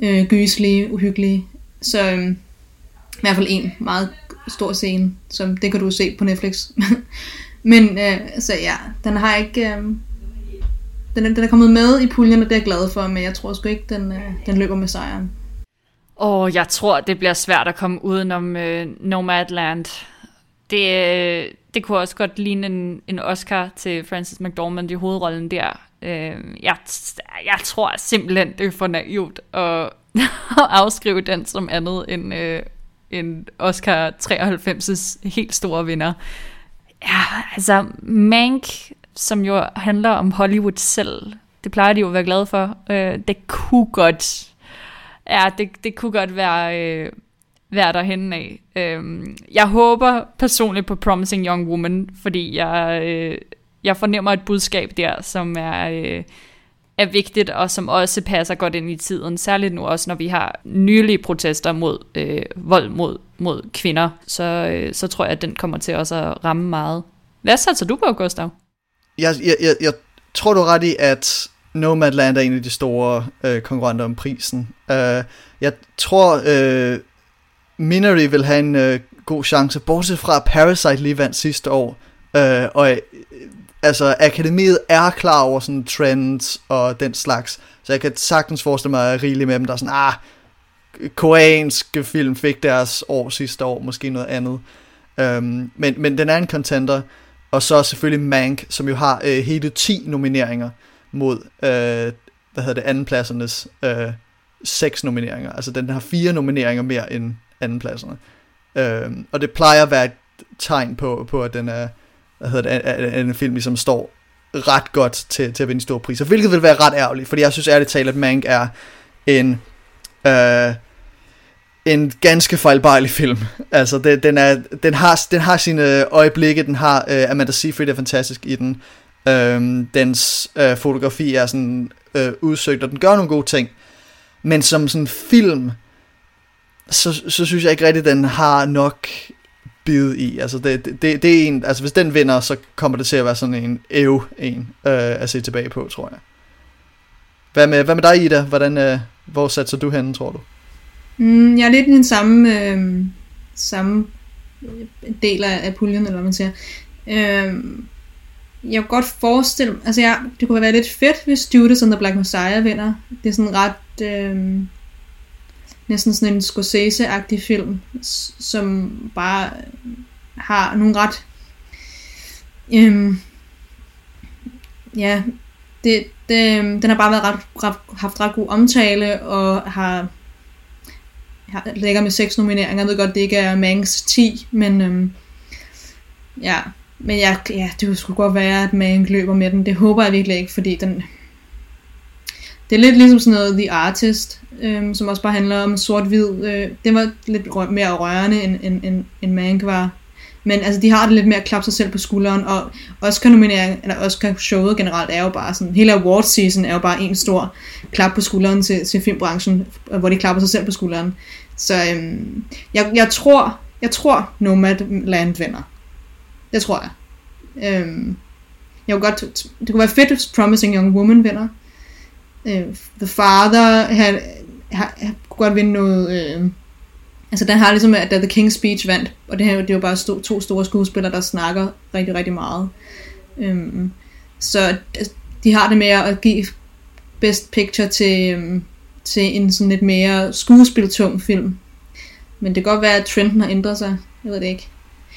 øh, gyslige, uhyggelige. Så øh, i hvert fald en meget stor scene, som det kan du se på Netflix. *laughs* Men øh, så ja, den har ikke... Øh, den, den er kommet med i puljen, og det er jeg glad for, men jeg tror sgu ikke, den, øh, den løber med sejren. Og jeg tror, det bliver svært at komme udenom øh, Nomadland. Det, øh, det kunne også godt ligne en, en Oscar til Francis McDormand i hovedrollen der. Øh, jeg, jeg tror simpelthen, det er for naivt at, *laughs* at afskrive den som andet end, øh, en Oscar 93's helt store vinder. Ja, altså Mank, som jo handler om Hollywood selv, det plejer de jo at være glade for. Øh, det kunne godt, ja, det, det kunne godt være, øh, være derhen af. Øh, jeg håber personligt på Promising Young Woman, fordi jeg, øh, jeg fornemmer et budskab der, som er... Øh, er vigtigt, og som også passer godt ind i tiden, særligt nu også, når vi har nylige protester mod øh, vold mod, mod kvinder, så, øh, så tror jeg, at den kommer til også at ramme meget. Hvad satser du på, Gustav? Jeg, jeg, jeg, jeg tror, du er ret i, at Nomadland er en af de store øh, konkurrenter om prisen. Uh, jeg tror, øh, Minery vil have en øh, god chance, bortset fra Parasite lige vandt sidste år, øh, og øh, altså, akademiet er klar over sådan trends og den slags, så jeg kan sagtens forestille mig rigeligt med dem, der er sådan, ah, koreanske film fik deres år sidste år, måske noget andet. Um, men, men den er en contender, og så selvfølgelig Mank, som jo har øh, hele 10 nomineringer mod, øh, hvad hedder det, andenpladsernes øh, seks nomineringer. Altså den har fire nomineringer mere end andenpladserne. Øh, og det plejer at være et tegn på, på at den er, hvad hedder det, at en film ligesom står ret godt til, til at vinde store priser, hvilket vil være ret ærgerligt, fordi jeg synes ærligt talt, at Mank er en øh, en ganske fejlbarlig film. *laughs* Altså, det, den, er, den, har, den har sine øjeblikke, den har øh, Amanda Seyfried er fantastisk i den. øh, dens øh, fotografi er sådan øh, udsøgt, og den gør nogle gode ting. Men som sådan film, så, så synes jeg ikke rigtigt, den har nok bide i. Altså det, det, det er en, altså hvis den vinder, så kommer det til at være sådan en ev en øh, at se tilbage på, tror jeg. Hvad med, hvad med dig, Ida? Hvordan, øh, hvor satser du henne, tror du? Mm, jeg er lidt i den samme, øh, samme del af, puljen, eller hvad man siger. Øh, jeg kunne godt forestille altså jeg, det kunne være lidt fedt, hvis Judas and the Black Messiah vinder. Det er sådan ret, øh, næsten sådan en Scorsese-agtig film, som bare har nogle ret, Øhm, ja, det, det, øhm, den har bare været ret, ret, haft ret god omtale, og har, har ligger med seks nomineringer. Jeg ved godt, det ikke er Mangs 10, men øhm, ja, men jeg, ja, det kunne sgu godt være, at Mang løber med den. Det håber jeg virkelig ikke, fordi den... Det er lidt ligesom sådan noget The Artist, øhm, som også bare handler om sort-hvid. Øh, det var lidt rø- mere rørende, end, end, end, end Mank var. Men altså, de har det lidt med at klappe sig selv på skulderen, og Oscar nominering, eller Oscar showet generelt er jo bare sådan, hele award season er jo bare en stor klap på skulderen til, til filmbranchen, øh, hvor de klapper sig selv på skulderen. Så øhm, jeg, jeg tror, jeg tror Nomadland vinder. Det tror jeg. Øhm, jeg godt, det kunne være fedt, hvis Promising Young Woman vinder. Øh, The Father han, han, han kunne godt vinde noget... Øh, altså den har ligesom, at da The King's Speech vandt, og det her det er jo bare sto, to store skuespillere, der snakker rigtig, rigtig meget. Øh, så de har det med at give Best Picture til, øh, til en sådan lidt mere skuespiltung film. Men det kan godt være, at trenden har ændret sig. Jeg ved det ikke.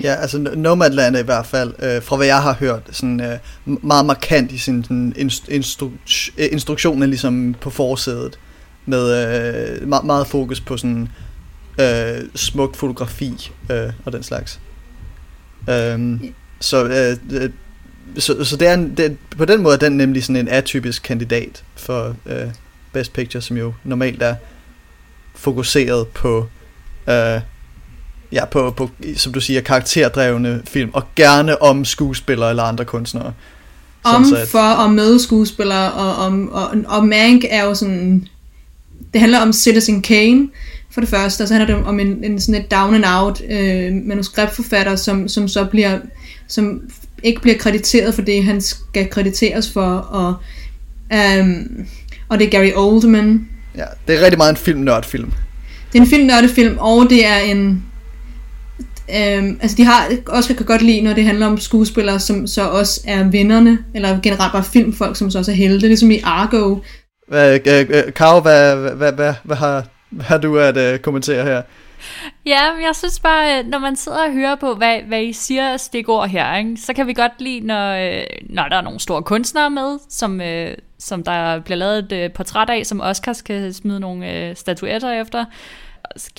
Ja, altså Nomadland er i hvert fald, øh, fra hvad jeg har hørt, sådan, øh, meget markant i sin sådan, instru- instru- øh, instruktioner ligesom på forsædet, med øh, meget, meget fokus på sådan øh, smukt fotografi øh, og den slags. Øhm, øh, så, øh, så, så det er, en, det, på den måde er den nemlig sådan en atypisk kandidat for øh, Best Picture, som jo normalt er fokuseret på øh, ja, på, på, som du siger, karakterdrevne film, og gerne om skuespillere eller andre kunstnere. Om, så, at... for og med skuespillere, og, om, og, og Mank er jo sådan, det handler om Citizen Kane, for det første, og så handler det om en, en sådan et down and out øh, manuskriptforfatter, som, som så bliver, som ikke bliver krediteret for det, han skal krediteres for, og, øhm, og det er Gary Oldman. Ja, det er rigtig meget en filmnørdfilm. Det er en filmnørdefilm, og det er en, Øhm, altså de har, Oscar kan godt lide, når det handler om skuespillere, som så også er vinderne, eller generelt bare filmfolk, som så også er helte, ligesom i Argo. Hvad, øh, Karo, hvad, hvad, hvad, hvad, har, hvad har du at uh, kommentere her? Ja, jeg synes bare, når man sidder og hører på, hvad, hvad I siger af stikord her, ikke, så kan vi godt lide, når, når der er nogle store kunstnere med, som, som der bliver lavet et portræt af, som Oscar skal smide nogle statuetter efter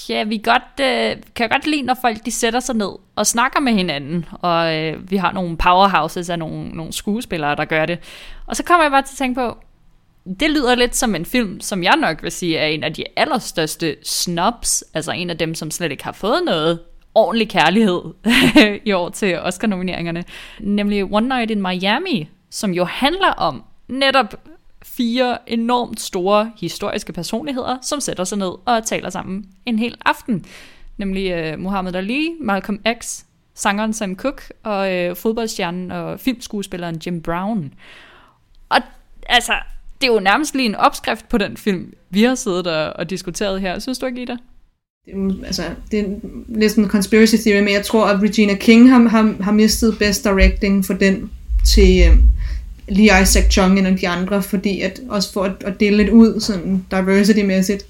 kan vi godt, øh, kan jeg godt lide, når folk de sætter sig ned og snakker med hinanden, og øh, vi har nogle powerhouses af nogle, nogle skuespillere, der gør det. Og så kommer jeg bare til at tænke på, det lyder lidt som en film, som jeg nok vil sige er en af de allerstørste snobs, altså en af dem, som slet ikke har fået noget ordentlig kærlighed *laughs* i år til Oscar-nomineringerne, nemlig One Night in Miami, som jo handler om netop fire enormt store historiske personligheder, som sætter sig ned og taler sammen en hel aften. Nemlig uh, Muhammad Ali, Malcolm X, sangeren Sam Cooke og uh, fodboldstjernen og filmskuespilleren Jim Brown. Og altså, det er jo nærmest lige en opskrift på den film, vi har siddet og, og diskuteret her. Synes du ikke, Ida? Det er, altså, det er lidt en conspiracy theory, men jeg tror, at Regina King har, har, har mistet Best Directing for den til, øh, lige Isaac Chung end de andre, fordi at, også for at, at dele lidt ud, sådan diversity-mæssigt.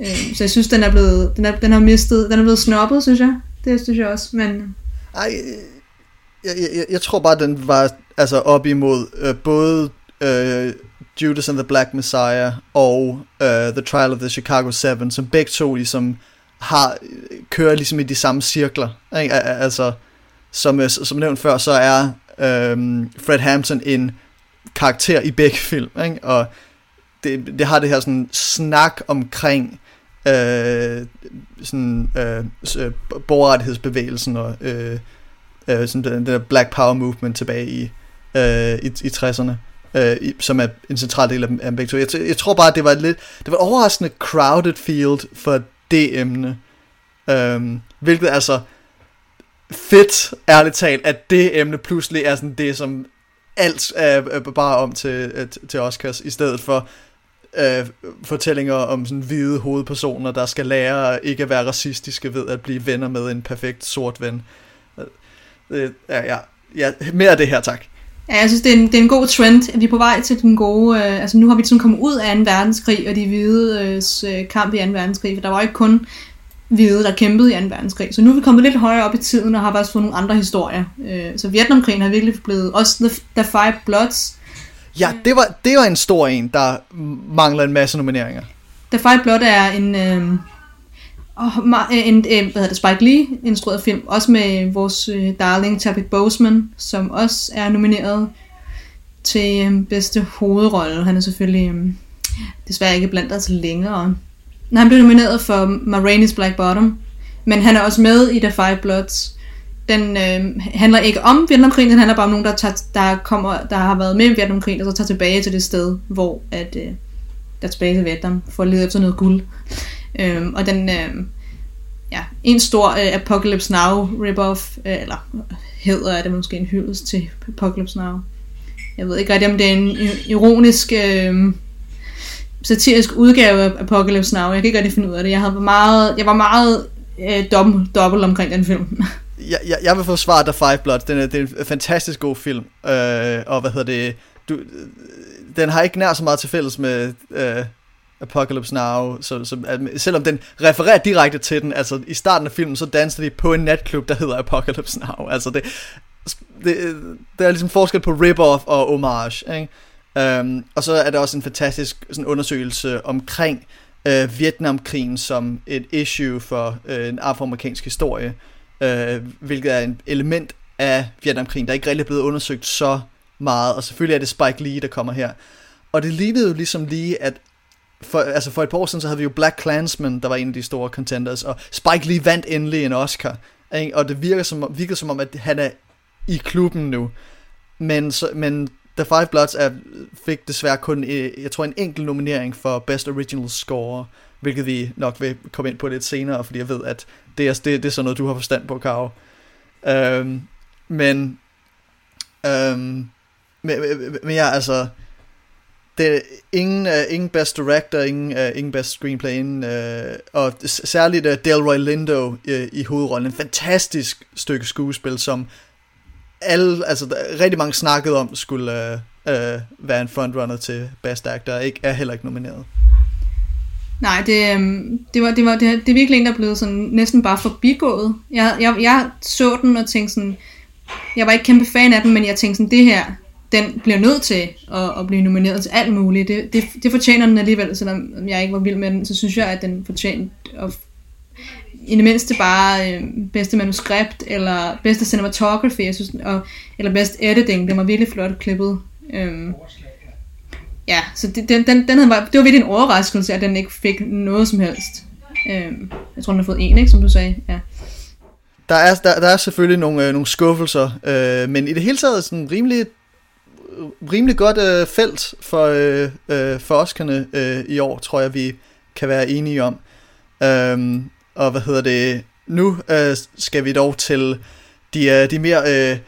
Øh, så jeg synes, den er blevet, den, er, den har mistet, den er blevet snobbet, synes jeg. Det synes jeg også, men... Ej, jeg, jeg, jeg tror bare, den var altså op imod øh, både øh, Judas and the Black Messiah og øh, The Trial of the Chicago 7, som begge to ligesom har, kører ligesom i de samme cirkler. Ikke? Altså, som, øh, som nævnt før, så er øhm, Fred Hampton en karakter i begge film, ikke? og det, det har det her sådan snak omkring øh, sådan øh, øh borgerrettighedsbevægelsen og øh, øh, sådan den, den der Black Power movement tilbage i øh, i, i 60'erne. Øh, som er en central del af, af begge to. Jeg, jeg tror bare, det var lidt, det var overraskende crowded field for det emne. Øh, hvilket altså fedt, ærligt talt, at det emne pludselig er sådan det, som alt er, bare om til, øh, til Oscars, i stedet for øh, fortællinger om sådan hvide hovedpersoner, der skal lære ikke at være racistiske ved at blive venner med en perfekt sort ven. Øh, øh, ja, ja, ja, mere af det her, tak. Ja, jeg synes, det er, en, det er en god trend, at vi er på vej til den gode... Øh, altså nu har vi sådan kommet ud af 2. verdenskrig og de hvides øh, kamp i 2. verdenskrig, for der var ikke kun hvide, der kæmpede i 2. verdenskrig. Så nu er vi kommet lidt højere op i tiden og har faktisk fået nogle andre historier. Øh, så Vietnamkrigen har virkelig blevet... Også The, The Five Bloods. Ja, det var, det var en stor en, der mangler en masse nomineringer. The Five Blood er en... Øh, en, en, hvad hedder det, Spike Lee instrueret film, også med vores øh, darling Chadwick Boseman, som også er nomineret til øh, bedste hovedrolle. Han er selvfølgelig øh, desværre ikke blandt os længere. Han blev nomineret for Ma Rainey's Black Bottom, men han er også med i The Five Bloods. Den øh, handler ikke om Vietnamkrigen, den handler bare om nogen, der, tager, der, kommer, der har været med i Vietnamkrigen, og så tager tilbage til det sted, hvor at, øh, der er tilbage til Vietnam, for at lede efter noget guld. Øh, og den, øh, ja, en stor øh, Apocalypse Now rip-off, øh, eller hedder er det måske en hyldest til Apocalypse Now. Jeg ved ikke rigtig, om det er en ironisk, øh, satirisk udgave af Apocalypse Now. Jeg kan ikke rigtig finde ud af det. Jeg, havde meget, jeg var meget øh, dobbelt, dobbelt omkring den film. *laughs* jeg, jeg, jeg vil forsvare The Five Bloods. Den er, det er en fantastisk god film. Øh, og hvad hedder det... Du, øh, den har ikke nær så meget til fælles med... Øh, Apocalypse Now, så, så selvom den refererer direkte til den, altså i starten af filmen, så danser de på en natklub, der hedder Apocalypse Now. Altså det, det, det er ligesom forskel på rip-off og homage, ikke? Øhm, og så er der også en fantastisk sådan, undersøgelse omkring øh, Vietnamkrigen som et issue for øh, en afroamerikansk historie, øh, hvilket er en element af Vietnamkrigen, der ikke rigtig er blevet undersøgt så meget, og selvfølgelig er det Spike Lee, der kommer her. Og det lignede jo ligesom lige, at for, altså for et par år siden, så havde vi jo Black Klansman, der var en af de store contenders, og Spike Lee vandt endelig en Oscar, ikke? og det virker som, virker som om, at han er i klubben nu, men, så, men The Five Bloods er, fik desværre kun, øh, jeg tror, en enkelt nominering for Best Original Score, hvilket vi nok vil komme ind på lidt senere, fordi jeg ved, at det er, det, det er sådan noget, du har forstand på, Karo. Øhm, men, øhm, men, men ja, altså, det er ingen, uh, ingen best director, ingen, uh, ingen best screenplay, ingen, uh, og særligt uh, Delroy Lindo uh, i hovedrollen. En fantastisk stykke skuespil, som alle, altså rigtig mange snakkede om, skulle øh, øh, være en frontrunner til best actor, ikke, er heller ikke nomineret. Nej, det, øhm, det, var, det, var, det, det er virkelig en, der er blevet sådan næsten bare forbigået. Jeg, jeg, jeg så den og tænkte sådan, jeg var ikke kæmpe fan af den, men jeg tænkte sådan, det her, den bliver nødt til at, at blive nomineret til alt muligt. Det, det, det fortjener den alligevel, selvom jeg ikke var vild med den, så synes jeg, at den fortjente at i det mindste bare øh, bedste manuskript, eller bedste cinematography, jeg synes, og, eller bedst editing. Den var virkelig flot klippet. Øhm, ja, så det, den, den, den havde, det var virkelig en overraskelse, at den ikke fik noget som helst. Øhm, jeg tror, den har fået en, ikke, som du sagde. Ja. Der er, der, der er selvfølgelig nogle, øh, nogle skuffelser, øh, men i det hele taget sådan rimelig rimelig godt øh, felt for, øh, øh, for Oscar'ne øh, i år, tror jeg, vi kan være enige om. Øhm, og hvad hedder det? Nu øh, skal vi dog til de, øh, de mere øh,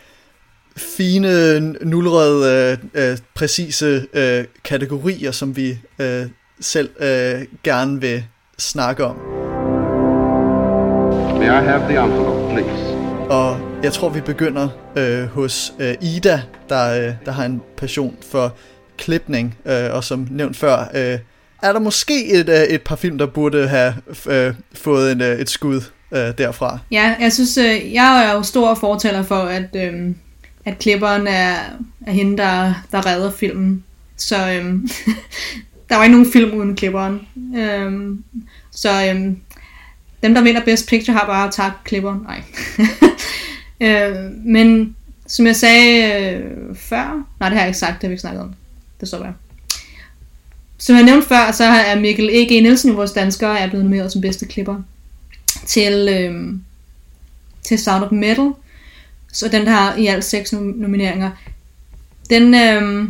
fine, nulrede, øh, øh, præcise øh, kategorier, som vi øh, selv øh, gerne vil snakke om. May I have the envelope, please? Og jeg tror, vi begynder øh, hos øh, Ida, der, øh, der har en passion for klipning, øh, og som nævnt før, øh, er der måske et, øh, et par film, der burde have øh, fået en, øh, et skud øh, derfra. Ja, jeg synes, øh, jeg er jo stor fortæller for, at, øh, at klipperen er, er hende, der, der redder filmen. Så øh, *laughs* der var ikke nogen film uden klipperen. Øh, så øh, dem, der vinder Best Picture, har bare tak klipperen. Nej. *laughs* Øh, men som jeg sagde øh, før, nej det har jeg ikke sagt, det har vi ikke snakket om. Det står bare. Som jeg nævnte før, så er Mikkel E.G. Nielsen, vores dansker, er blevet nomineret som bedste klipper til, øh, til Sound of Metal. Så den der har i alt seks nomineringer. Den, øh,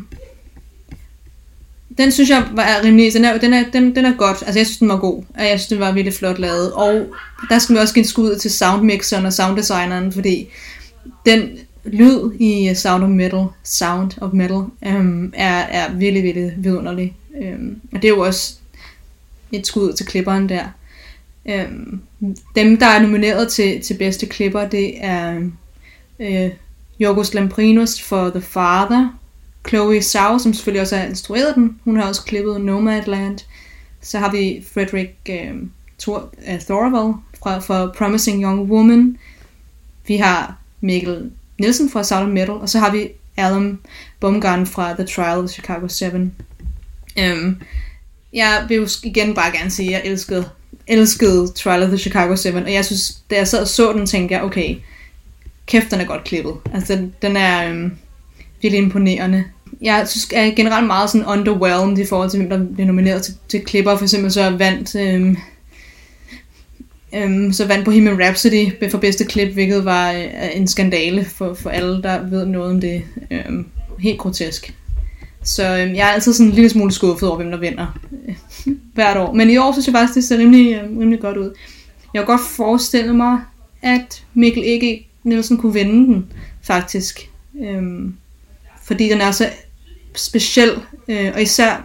den synes jeg var rimelig, den er, den, er, den, den er godt, altså jeg synes den var god, og jeg synes den var virkelig flot lavet, og der skal vi også give en skud til soundmixeren og sounddesigneren, fordi den lyd i Sound of Metal, Sound of Metal, øhm, er, er virkelig, virkelig vidunderlig. Øhm, og det er jo også et skud til klipperen der. Øhm, dem, der er nomineret til, til bedste klipper, det er øh, Jorgos Lamprinos for The Father, Chloe Zhao, som selvfølgelig også har instrueret den, hun har også klippet Nomadland. Så har vi Frederick øh, Thor, uh, Thorvald fra, for Promising Young Woman. Vi har Mikkel Nielsen fra Sound Metal, og så har vi Adam Baumgarten fra The Trial of Chicago 7. Øhm, jeg vil jo igen bare gerne sige, at jeg elskede, elskede Trial of the Chicago 7, og jeg synes, da jeg sad og så den, tænkte jeg, okay, kæft, den er godt klippet. Altså, den, den er øhm, virkelig imponerende. Jeg synes, jeg er generelt meget sådan underwhelmed i forhold til, hvem der bliver nomineret til, til klipper. For eksempel så vandt, øhm, øhm, så vandt Bohemian Rhapsody for bedste klip, hvilket var øh, en skandale for, for alle, der ved noget om det. Øhm, helt grotesk. Så øh, jeg er altid sådan en lille smule skuffet over, hvem der vinder øh, *laughs* hvert år. Men i år synes jeg faktisk, det ser rimelig, øh, rimelig godt ud. Jeg kan godt forestille mig, at Mikkel ikke Nielsen kunne vinde den, faktisk. Øhm, fordi den er så speciel, øh, og især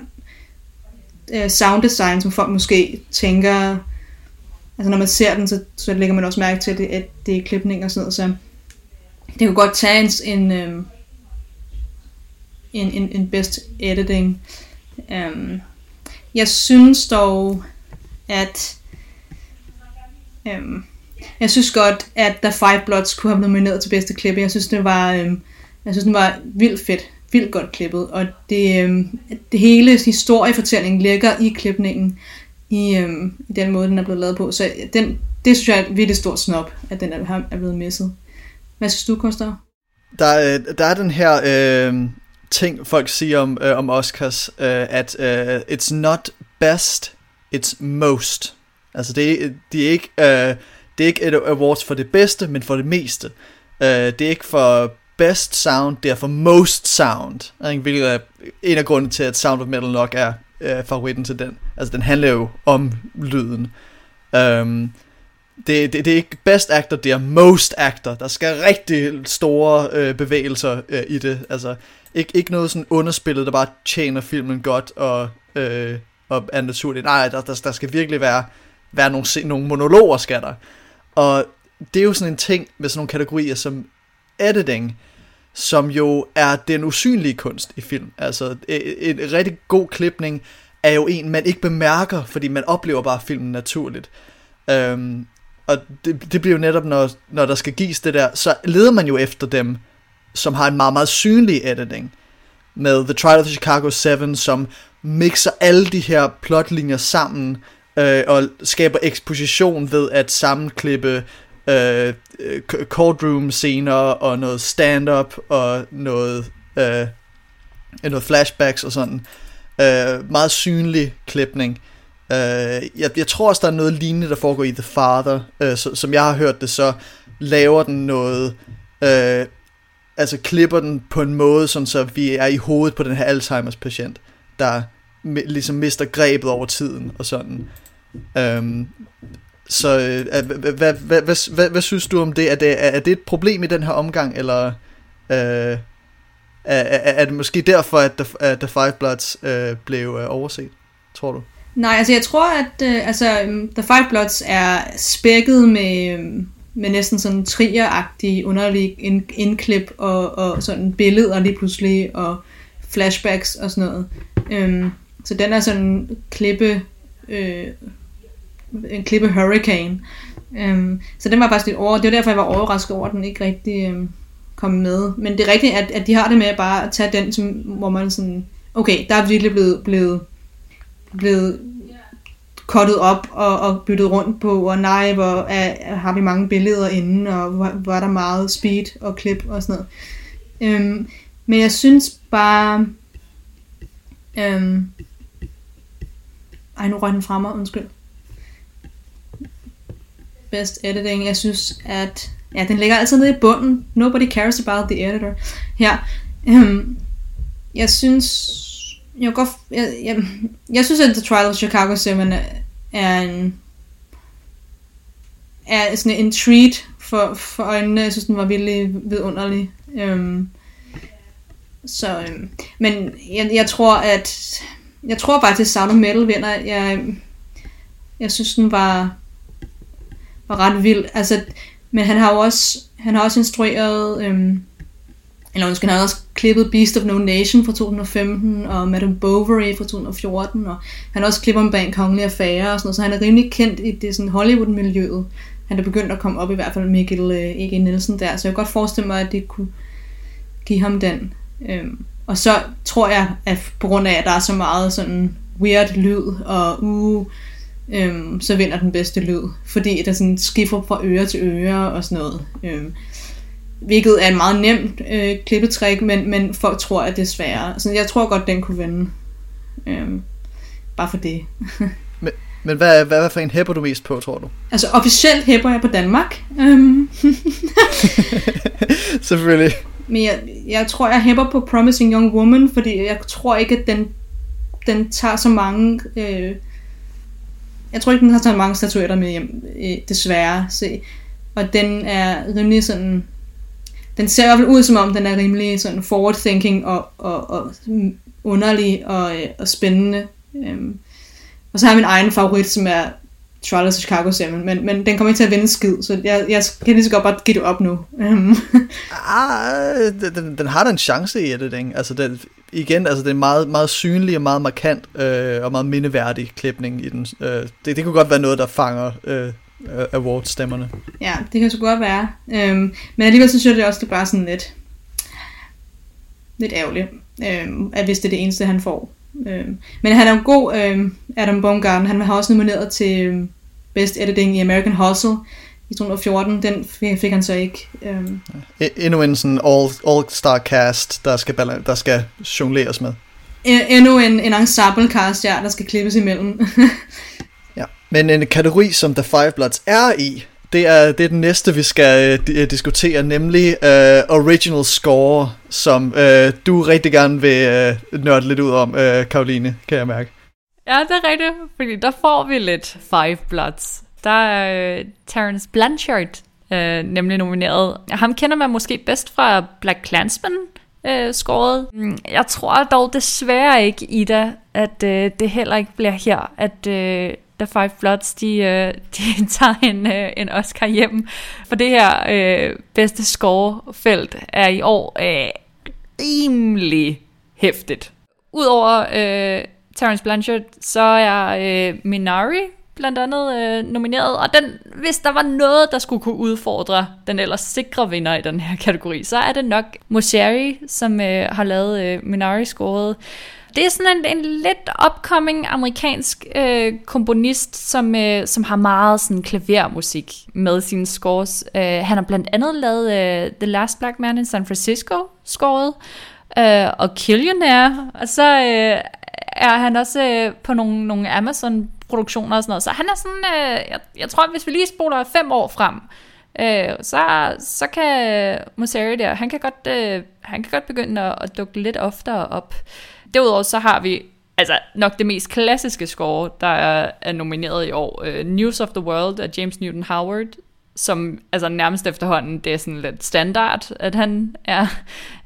øh, sound design, som folk måske tænker, altså når man ser den, så, så lægger man også mærke til, at det, at det er klipning og sådan noget, så det kunne godt tage en, en, øh, en, en, en best editing. Um, jeg synes dog, at um, jeg synes godt, at The Five Bloods kunne have nomineret til bedste klippe. Jeg synes, det var, um, jeg synes, den var vildt fedt, vildt godt klippet. Og det, um, det hele historiefortællingen ligger i klipningen, i, um, i den måde, den er blevet lavet på. Så den, det synes jeg er et virkelig stort snop, at den er, er blevet misset. Hvad synes du, Koster? Der, øh, der er den her øh, ting, folk siger om, øh, om Oscars, øh, at øh, it's not best, it's most. Altså det, det er ikke... Øh, det er ikke et awards for det bedste, men for det meste. Øh, det er ikke for best sound, det er for most sound. Hvilket er en af grundene til, at Sound of Metal nok er øh, favoritten til den. Altså, den handler jo om lyden. Um, det, det, det er ikke best actor, det er most actor. Der skal rigtig store øh, bevægelser øh, i det. Altså, ikke, ikke noget sådan underspillet, der bare tjener filmen godt og, øh, og er naturligt. Nej, der, der, der skal virkelig være, være nogle, nogle monologer, skal der. Og det er jo sådan en ting med sådan nogle kategorier som editing, som jo er den usynlige kunst i film. Altså en, en rigtig god klipning er jo en, man ikke bemærker, fordi man oplever bare filmen naturligt. Øhm, og det, det bliver jo netop, når, når der skal gives det der, så leder man jo efter dem, som har en meget, meget synlig editing. Med The Trial of the Chicago 7, som mixer alle de her plotlinjer sammen, øh, og skaber eksposition ved at sammenklippe øh, øh, courtroom scener og noget stand-up og noget, øh, noget flashbacks og sådan. Øh, meget synlig klipning. Øh, jeg, jeg tror også, der er noget lignende, der foregår i The Father. Øh, så, som jeg har hørt det, så laver den noget... Øh, altså klipper den på en måde, sådan så vi er i hovedet på den her Alzheimer's patient, der ligesom mister grebet over tiden og sådan. Øhm, så øh, hvad, hvad, hvad, hvad, hvad, synes du om det? Er, det? er det et problem i den her omgang, eller øh, er, er, er det måske derfor, at The, at The Five Bloods øh, blev øh, overset, tror du? Nej, altså jeg tror, at øh, altså, The Five Bloods er spækket med, øh, med næsten sådan trieragtige underlige indklip og, og sådan billeder lige pludselig, og flashbacks og sådan noget. Øhm, så den er sådan klippe øh, en klippe Hurricane. Øhm, så den var faktisk lidt over. Det var derfor, jeg var overrasket over, at den ikke rigtig um, kom med. Men det er rigtigt, at, at de har det med at bare tage den, som, hvor man sådan, okay, der er virkelig blevet, blevet, blevet kottet op og, og byttet rundt på, og nej, hvor er, har vi mange billeder inden, og hvor, hvor er der meget speed og klip og sådan noget. Øhm, men jeg synes bare, Øhm, ej, nu røg den fra mig, undskyld. Best editing, jeg synes, at ja, den ligger altid nede i bunden. Nobody cares about the editor. Her. Øhm, jeg synes, jeg, godt, jeg, jeg, jeg synes, at The Trial of Chicago 7 er, en er sådan en treat for, for øjnene. Jeg synes, den var virkelig vidunderlig. Øhm, så, øhm, men jeg, jeg tror, at jeg tror bare, at Sound of Metal vinder. Jeg, jeg synes, den var, var ret vild. Altså, men han har jo også, han har også instrueret, øhm, eller undskyld, han har også klippet Beast of No Nation fra 2015, og Madame Bovary fra 2014, og han har også klippet om bag en kongelig affære og sådan noget, så han er rimelig kendt i det sådan Hollywood-miljøet. Han er begyndt at komme op i hvert fald Mikkel øh, E.G. Nielsen der, så jeg kan godt forestille mig, at det kunne give ham den. Øhm, og så tror jeg, at på grund af, at der er så meget sådan weird lyd, og uh, øhm, så vinder den bedste lyd. Fordi der sådan skifter fra øre til øre og sådan noget. Øhm, hvilket er en meget nemt øh, klippetrik, men, men folk tror, at det er sværere. Så jeg tror godt, den kunne vinde. Øhm, bare for det. *laughs* men, men hvad, hvad, hvad for en hæpper du mest på, tror du? Altså officielt hæpper jeg på Danmark. Øhm. *laughs* Selvfølgelig. Men jeg, jeg tror, jeg hæpper på Promising Young Woman, fordi jeg tror ikke, at den, den tager så mange... Øh, jeg tror ikke, den har så mange statuetter med hjem, øh, desværre. Se. Og den er rimelig sådan... Den ser i hvert fald ud, som om den er rimelig sådan forward-thinking og, og, og underlig og, øh, og spændende. Øhm. Og så har jeg min egen favorit, som er Trial of Chicago 7, men, men den kommer ikke til at vinde skid, så jeg, jeg kan lige så godt bare give det op nu. Øhm. ah, den, den har da en chance i det, ikke? Altså, den, igen, altså det er meget, meget synlig og meget markant øh, og meget mindeværdig klipning i den. Øh, det, det kunne godt være noget, der fanger øh, award-stemmerne. Ja, det kan så godt være. Øhm, men alligevel så synes jeg det også, det er bare sådan lidt, lidt ærgerligt, øhm, at hvis det er det eneste, han får. Øhm, men han er jo god, øhm, Adam Baumgarten. Han har også nomineret til øhm, Best Editing i American Hustle i 2014. Den fik, fik han så ikke. Øhm. Endnu en sådan all, all-star cast, der skal, der skal jongleres med. Endnu en, en ensemble cast, ja, der skal klippes imellem. *laughs* men en kategori, som The Five Bloods er i, det er, det er den næste, vi skal uh, diskutere, nemlig uh, Original Score, som uh, du rigtig gerne vil uh, nørde lidt ud om, uh, Karoline, kan jeg mærke. Ja, det er rigtigt, fordi der får vi lidt Five Bloods. Der er uh, Terence Blanchard uh, nemlig nomineret. Ham kender man måske bedst fra Black Klansman, øh, scoret. Mm, jeg tror dog desværre ikke, Ida, at øh, det heller ikke bliver her, at The Five Bloods, de, øh, *laughs* de tager en, øh, en Oscar hjem. For det her øh, bedste scorefelt er i år øh, rimelig hæftigt. Udover øh, Terence Blanchard, så er øh, Minari blandt andet øh, nomineret, og den, hvis der var noget, der skulle kunne udfordre den ellers sikre vinder i den her kategori, så er det nok Mosheri, som øh, har lavet øh, Minari-scoret. Det er sådan en, en lidt upcoming amerikansk øh, komponist, som, øh, som har meget sådan klavermusik med sine scores. Øh, han har blandt andet lavet øh, The Last Black Man in San Francisco scoret, øh, og Killionaire, og så øh, er han også øh, på nogle, nogle Amazon-produktioner og sådan noget. Så han er sådan, øh, jeg, jeg tror, hvis vi lige spoler fem år frem, øh, så, så kan Moseri der, han kan godt, øh, han kan godt begynde at, at dukke lidt oftere op. Derudover så har vi altså nok det mest klassiske score, der er, er nomineret i år. Uh, News of the World af James Newton Howard, som altså nærmest efterhånden, det er sådan lidt standard, at han er,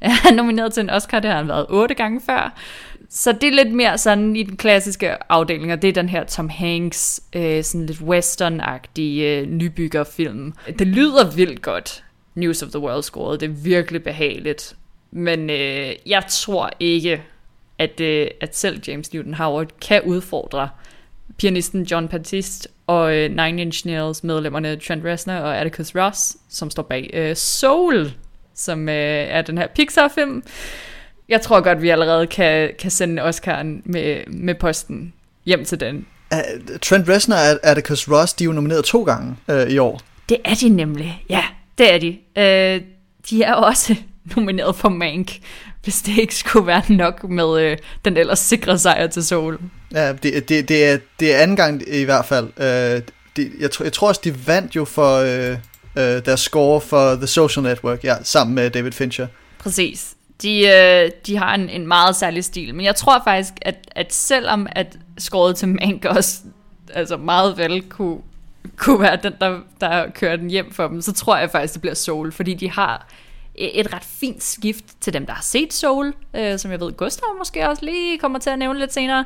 *laughs* er nomineret til en Oscar. Det har han været otte gange før. Så det er lidt mere sådan i den klassiske afdeling, og det er den her Tom Hanks, øh, sådan lidt western-agtige øh, nybyggerfilm. Det lyder vildt godt, News of the World scoret. Det er virkelig behageligt. Men øh, jeg tror ikke, at, øh, at selv James Newton Howard kan udfordre pianisten John Baptiste og øh, Nine Inch Nails medlemmerne Trent Reznor og Atticus Ross, som står bag øh, Soul, som øh, er den her Pixar-film. Jeg tror godt, vi allerede kan, kan sende Oscar'en med, med posten hjem til den. Uh, Trent Reznor og Atticus Ross, de er jo nomineret to gange uh, i år. Det er de nemlig, ja, det er de. Uh, de er også *laughs* nomineret for Mank, hvis det ikke skulle være nok med øh, den ellers sikre sejr til Soul. Ja, det, det, det, er, det er anden gang i hvert fald. Øh, de, jeg, tror, jeg tror også, de vandt jo for øh, øh, deres score for The Social Network, ja, sammen med David Fincher. Præcis. De, øh, de har en, en meget særlig stil, men jeg tror faktisk, at, at selvom at skåret til Mank også altså meget vel kunne, kunne være den, der, der kører den hjem for dem, så tror jeg faktisk, det bliver Soul, fordi de har et ret fint skift til dem, der har set Soul, øh, som jeg ved, Gustav måske også lige kommer til at nævne lidt senere,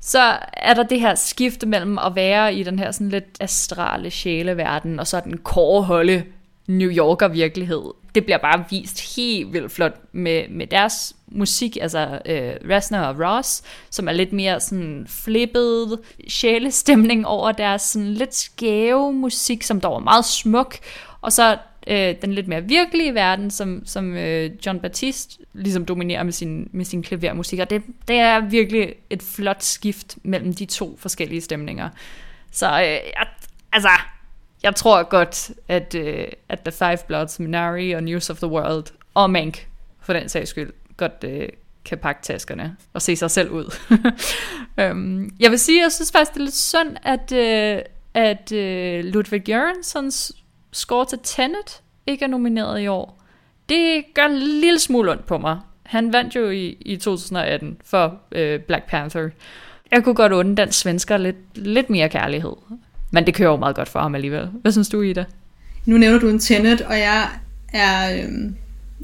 så er der det her skift mellem at være i den her sådan lidt astrale sjæleverden, og så den kåreholde New Yorker virkelighed. Det bliver bare vist helt vildt flot med, med deres musik, altså øh, Reznor og Ross, som er lidt mere sådan flippet sjælestemning over deres sådan lidt skæve musik, som dog er meget smuk, og så øh, den lidt mere virkelige verden, som, som øh, John Baptiste ligesom dominerer med sin, med sin klavermusik, og det, det er virkelig et flot skift mellem de to forskellige stemninger. Så øh, jeg, altså, jeg tror godt, at, øh, at The Five Bloods, Minari og News of the World, og Mank, for den sags skyld, godt øh, kan pakke taskerne og se sig selv ud. um, *laughs* jeg vil sige, jeg synes faktisk, det er lidt synd, at, øh, at øh, Ludwig Jørgensens score til Tenet ikke er nomineret i år. Det gør en lille smule ondt på mig. Han vandt jo i, i 2018 for øh, Black Panther. Jeg kunne godt undre den svensker lidt, lidt mere kærlighed. Men det kører jo meget godt for ham alligevel. Hvad synes du, Ida? Nu nævner du en Tenet, og jeg er øh,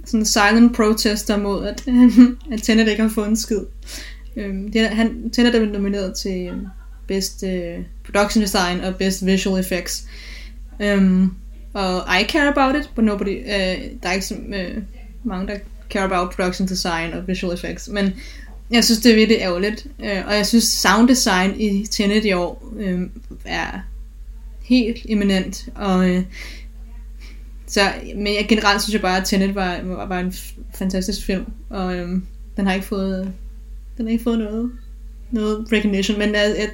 sådan en silent protester mod, at, *laughs* at Tenet ikke har fået en skid. Øh, det han, Tenet er nomineret til øh, Best øh, Production Design og Best Visual Effects. Øh, og I care about it, but nobody, uh, der er ikke så uh, mange, der care about production design og visual effects, men jeg synes, det er virkelig ærgerligt, uh, og jeg synes, sound design i Tenet i år uh, er helt eminent, og uh, så, men jeg, generelt synes jeg bare, at Tenet var, var, var en fantastisk film, og um, den har ikke fået, den har ikke fået noget, noget recognition, men jeg, jeg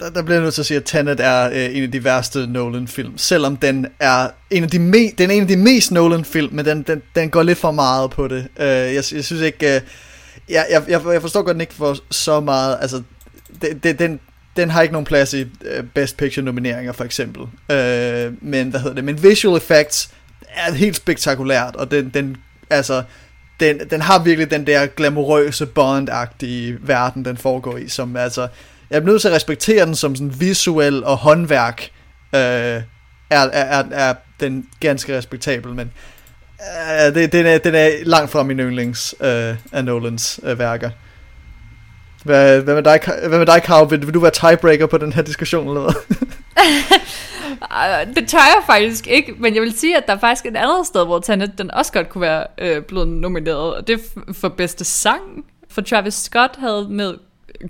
der, der bliver jeg nødt til at sige, at Tenet er øh, en af de værste Nolan-film, selvom den er en af de, me, den er en af de mest Nolan-film, men den, den, den går lidt for meget på det. Øh, jeg, jeg synes ikke... Øh, jeg, jeg, jeg forstår godt, den ikke får så meget... Altså, det, det, den, den har ikke nogen plads i øh, Best Picture nomineringer for eksempel. Øh, men hvad hedder det? Men visual effects er helt spektakulært, og den, den altså den, den har virkelig den der glamourøse Bond-agtige verden, den foregår i, som altså, jeg er nødt til at respektere den som sådan visuel og håndværk, øh, er, er, er, er den ganske respektabel, men øh, det, den, er, den er langt fra min yndlings øh, af Nolans øh, værker. Hvad, hvad, med dig, hvad med dig, Carl? Vil, vil du være tiebreaker på den her diskussion, eller hvad? *laughs* det tør jeg faktisk ikke, men jeg vil sige, at der er faktisk et andet sted, hvor Tenet den også godt kunne være øh, blevet nomineret, og det er for bedste sang. For Travis Scott havde med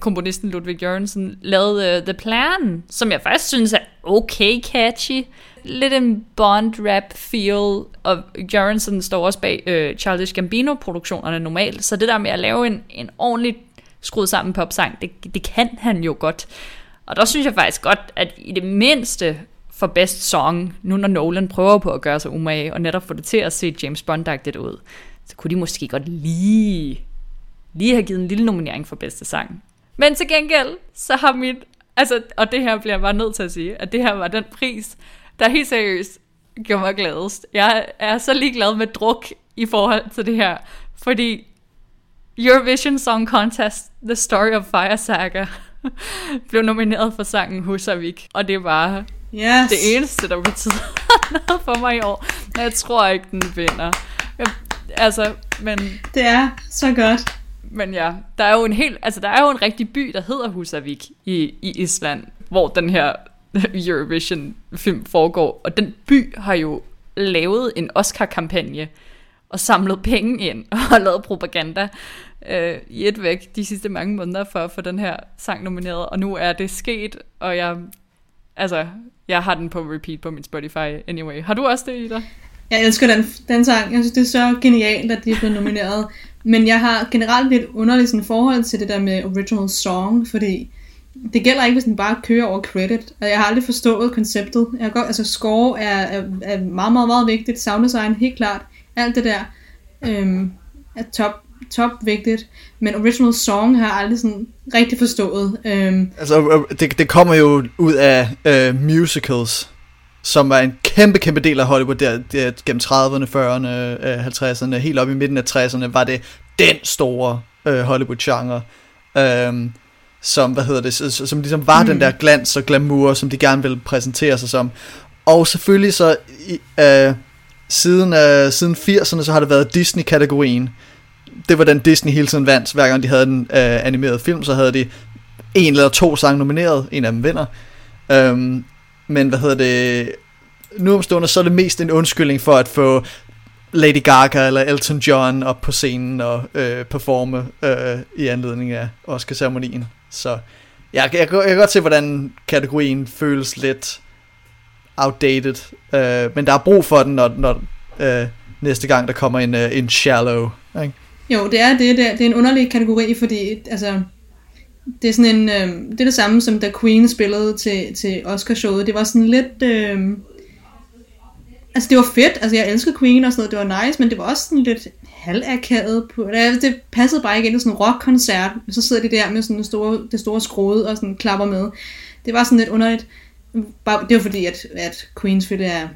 komponisten Ludwig Jørgensen lavede uh, øh, The Plan, som jeg faktisk synes er okay catchy. Lidt en Bond-rap feel, og Jørgensen står også bag uh, Childish Gambino-produktionerne normalt, så det der med at lave en, en ordentlig skruet sammen popsang, det, det kan han jo godt. Og der synes jeg faktisk godt, at i det mindste for Best Song, nu når Nolan prøver på at gøre sig umage, og netop få det til at se James Bond-agtigt ud, så kunne de måske godt lige, lige have givet en lille nominering for bedste sang. Men til gengæld, så har mit, altså, og det her bliver jeg bare nødt til at sige, at det her var den pris, der helt seriøst gjorde mig gladest. Jeg er så ligeglad med druk i forhold til det her, fordi Eurovision Song Contest, The Story of Fire Saga, *laughs* blev nomineret for sangen Husavik, og det var yes. det eneste, der betyder *laughs* noget for mig i år. Men jeg tror ikke, den vinder. Jeg, altså, men... Det er så godt. Men ja, der er jo en helt, altså der er jo en rigtig by, der hedder Husavik i, i Island, hvor den her *laughs* Eurovision film foregår. Og den by har jo lavet en Oscar-kampagne og samlet penge ind *laughs* og lavet propaganda øh, i et væk de sidste mange måneder for at få den her sang nomineret. Og nu er det sket, og jeg, altså, jeg har den på repeat på min Spotify anyway. Har du også det, Ida? Jeg elsker den, den sang. Jeg synes, det er så genialt, at de er blevet nomineret. Men jeg har generelt lidt underligt sådan forhold til det der med original song, fordi det gælder ikke, hvis den bare kører over credit. Og jeg har aldrig forstået konceptet. Jeg har godt, altså score er, er, er meget, meget, meget vigtigt. Sound design, helt klart. Alt det der øhm, er top, top vigtigt. Men original song har jeg aldrig sådan rigtig forstået. Øhm, altså, øh, øh, det, det kommer jo ud af uh, musicals som var en kæmpe, kæmpe del af Hollywood der, der gennem 30'erne, 40'erne, øh, 50'erne, helt op i midten af 60'erne, var det den store øh, Hollywood-genre, øh, som, hvad hedder det, som, som ligesom var mm. den der glans og glamour, som de gerne ville præsentere sig som. Og selvfølgelig så, i, øh, siden, øh, siden 80'erne, så har det været Disney-kategorien. Det var den Disney hele tiden vandt. Hver gang de havde en øh, animeret film, så havde de en eller to sange nomineret. En af dem vinder. Øhm, men hvad hedder det... Nu omstående, så er det mest en undskyldning for at få Lady Gaga eller Elton John op på scenen og øh, performe øh, i anledning af Oscar-ceremonien. Så jeg, jeg, jeg, jeg kan godt se, hvordan kategorien føles lidt outdated. Øh, men der er brug for den, når, når øh, næste gang der kommer en, øh, en shallow. Ikke? Jo, det er det. Det er, det er en underlig kategori, fordi altså, det er sådan en, øh, det er det samme som da Queen spillede til, til Oscar-showet. Det var sådan lidt... Øh, altså det var fedt, altså jeg elskede Queen og sådan noget, det var nice, men det var også sådan lidt halvakavet på, det, passede bare ikke ind i sådan en rockkoncert, så sidder de der med sådan store, det store skrode og sådan klapper med. Det var sådan lidt underligt. Bare, det var fordi, at, at Queen selvfølgelig er,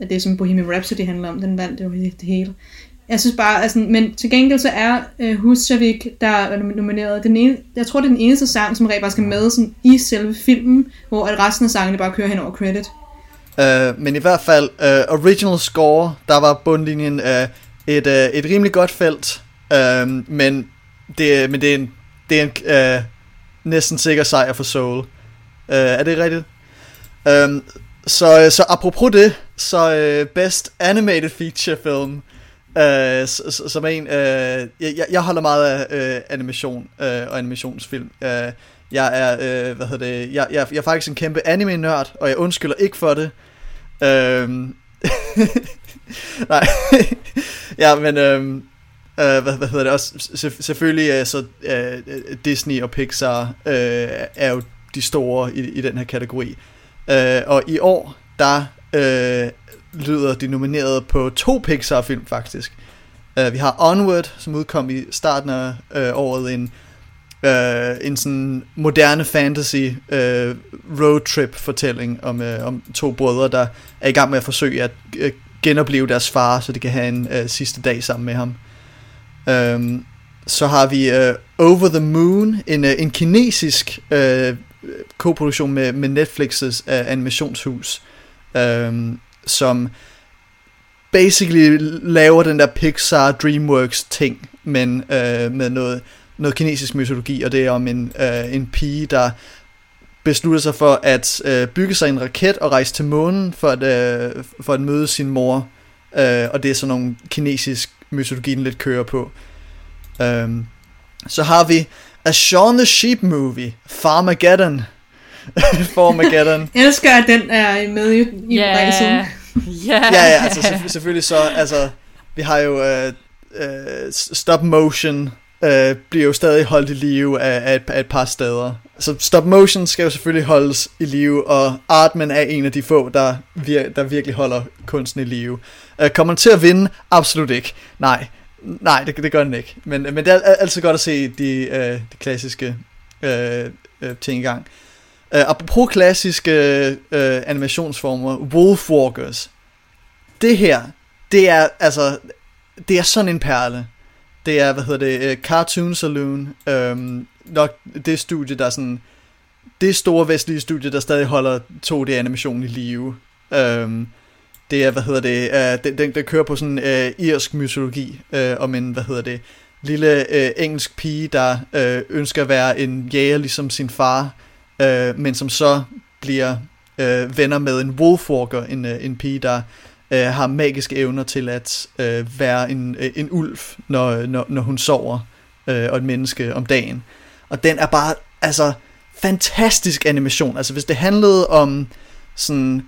at det som Bohemian Rhapsody handler om, den vandt det jo det hele. Jeg synes bare, altså, men til gengæld så er øh, Husavik, der er nomineret, den ene, jeg tror det er den eneste sang, som rent bare skal med sådan, i selve filmen, hvor at resten af sangene bare kører hen over credit. Uh, men i hvert fald, uh, original score, der var bundlinjen uh, et, uh, et rimelig godt felt, uh, men det, men det er en, det er en uh, næsten sikker sejr for Soul. Uh, er det rigtigt? Um, så, så apropos det, så uh, Best Animated Feature Film, uh, Øh, som er en, uh, jeg, jeg holder meget af uh, animation uh, og animationsfilm. Uh, jeg er, uh, hvad hedder det, jeg, jeg, jeg er faktisk en kæmpe anime-nørd, og jeg undskylder ikke for det. Uh, *laughs* nej, *laughs* ja, men uh, uh, hvad, hvad hedder det også, selvfølgelig uh, så uh, Disney og Pixar uh, er jo de store i, i den her kategori. Uh, og i år, der uh, lyder de nomineret på to Pixar-film faktisk. Uh, vi har Onward, som udkom i starten af uh, året, en, uh, en sådan moderne fantasy uh, roadtrip fortælling om, uh, om to brødre, der er i gang med at forsøge at uh, genopleve deres far, så de kan have en uh, sidste dag sammen med ham. Um, så har vi uh, Over the Moon, en, uh, en kinesisk uh, koproduktion med, med Netflix's uh, animationshus, um, som basically laver den der Pixar DreamWorks ting, men uh, med noget, noget kinesisk mytologi, og det er om en, uh, en pige, der beslutter sig for at uh, bygge sig en raket og rejse til månen for at, uh, for at møde sin mor, uh, og det er sådan nogle kinesisk mytologi, den lidt kører på. Um, så har vi A Shaun the Sheep Movie, Farmageddon. *laughs* Farmageddon. Jeg elsker, at den er med i, i Yeah. ræsen. Yeah. ja, ja, altså selvf- selvfølgelig så, altså, vi har jo uh, uh, stop motion, uh, bliver jo stadig holdt i live af, af, et, af et par steder. Så stop motion skal jo selvfølgelig holdes i live, og Artman er en af de få, der, vir- der virkelig holder kunsten i live. Uh, kommer den til at vinde? Absolut ikke. Nej, nej, det, det gør den ikke. Men, men det er altid godt at se de, uh, de klassiske uh, uh, ting i gang. Uh, apropos klassiske uh, animationsformer, Wolfwalkers. Det her, det er altså, det er sådan en perle. Det er, hvad hedder det, uh, Cartoon Saloon. Um, nok det studie, der er sådan, det store vestlige studie, der stadig holder 2D-animation i live. Um, det er, hvad hedder det, uh, den, den, der kører på sådan uh, irsk mytologi uh, om en, hvad hedder det, lille uh, engelsk pige, der uh, ønsker at være en jæger ligesom sin far, øh, men som så bliver øh, venner med en wolfwalker, en, øh, en pige, der øh, har magiske evner til at øh, være en, øh, en ulv, når, når, når hun sover, øh, og et menneske om dagen. Og den er bare, altså, fantastisk animation. Altså, hvis det handlede om sådan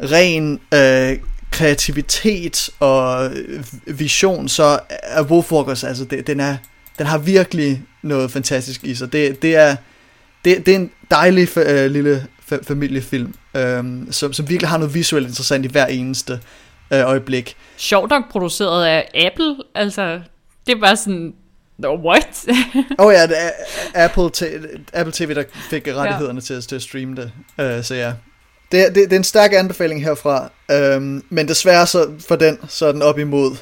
ren øh, kreativitet og øh, vision, så er Wolfwalkers, altså, det, den, er, den har virkelig noget fantastisk i sig. Det, det, er, det, det er en dejlig øh, lille fa- familiefilm, øh, som, som virkelig har noget visuelt interessant i hver eneste øh, øjeblik. Sjovt nok produceret af Apple, altså, det er bare sådan, no, what? *laughs* Åh oh ja, det er Apple, t- Apple TV, der fik rettighederne ja. til, til at streame det, øh, så ja. Det, det, er- det, er en stærk anbefaling herfra, øhm, men desværre så for den, så er den op imod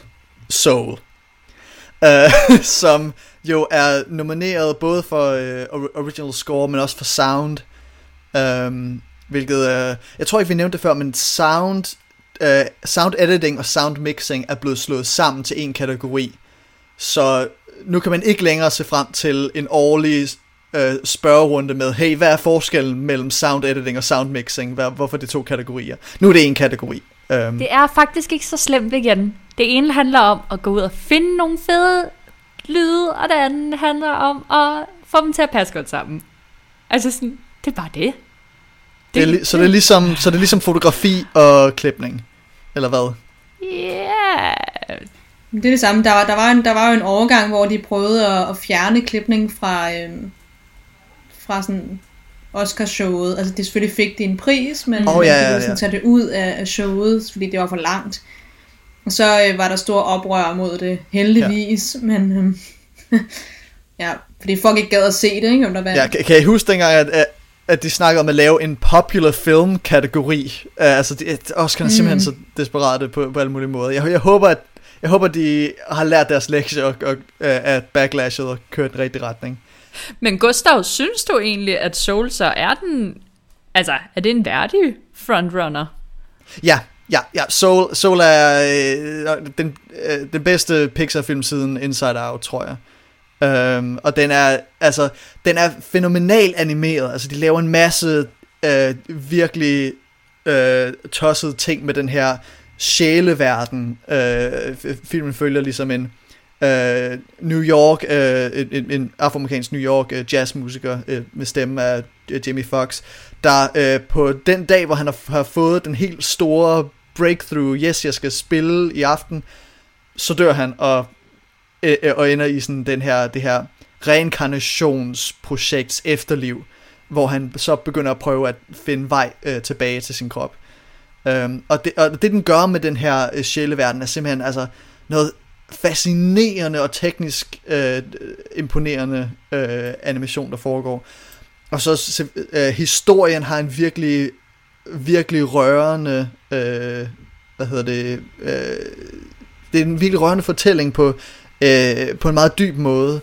Soul, øh, *laughs* som jo er nomineret både for øh, original score, men også for sound, øhm, hvilket, øh, jeg tror ikke vi nævnte det før, men sound, øh, sound editing og sound mixing er blevet slået sammen til en kategori, så nu kan man ikke længere se frem til en årlig øh, spørgerunde med, hey, hvad er forskellen mellem sound editing og sound mixing? Hvad, hvorfor er det to kategorier? Nu er det en kategori. Um, Det er faktisk ikke så slemt igen. Det ene handler om at gå ud og finde nogle fede lyde, og det andet handler om at få dem til at passe godt sammen. Altså sådan, det er bare det. det er, li- så, det er ligesom, så det er ligesom fotografi og klipning, eller hvad? Ja. Det er det samme. Der var, der var, en, der var jo en overgang, hvor de prøvede at, at fjerne klipning fra, øhm, fra sådan Oscar-showet. Altså, det selvfølgelig fik de en pris, men oh, ja, ja, de ja, ville sådan tage det ud af, af showet, fordi det var for langt. Og så øh, var der stor oprør mod det, heldigvis, ja. men øhm, *laughs* ja, fordi folk ikke gad at se det, ikke, om der var Ja, kan, kan I huske dengang, at, at, at de snakkede om at lave en popular film kategori? Uh, altså, det, Oscar er simpelthen Mm. så desperate på, på alle mulige måder. Jeg, jeg håber, at jeg håber, de har lært deres lektie og, og, uh, at backlashet og kørt i den rigtige retning. Men Gustav, synes du egentlig, at Soul så er den... Altså, er det en værdig frontrunner? Ja, ja, ja. Soul, Soul er øh, den, øh, den bedste Pixar-film siden Inside Out, tror jeg. Øhm, og den er, altså, den er fænomenal animeret. Altså, de laver en masse øh, virkelig øh, tossede ting med den her sjæleverden. Øh, filmen følger ligesom en øh, New York, øh, en, en, afroamerikansk New York øh, jazzmusiker øh, med stemme af øh, Jimmy Fox, der øh, på den dag, hvor han har, har fået den helt store breakthrough, yes, jeg skal spille i aften, så dør han og, øh, øh, og ender i sådan den her, det her reinkarnationsprojekts efterliv, hvor han så begynder at prøve at finde vej øh, tilbage til sin krop. Um, og, det, og det den gør med den her øh, sjæleverden er simpelthen altså noget fascinerende og teknisk øh, imponerende øh, animation der foregår. Og så øh, historien har en virkelig virkelig rørende øh, hvad hedder det øh, det er en virkelig rørende fortælling på øh, på en meget dyb måde.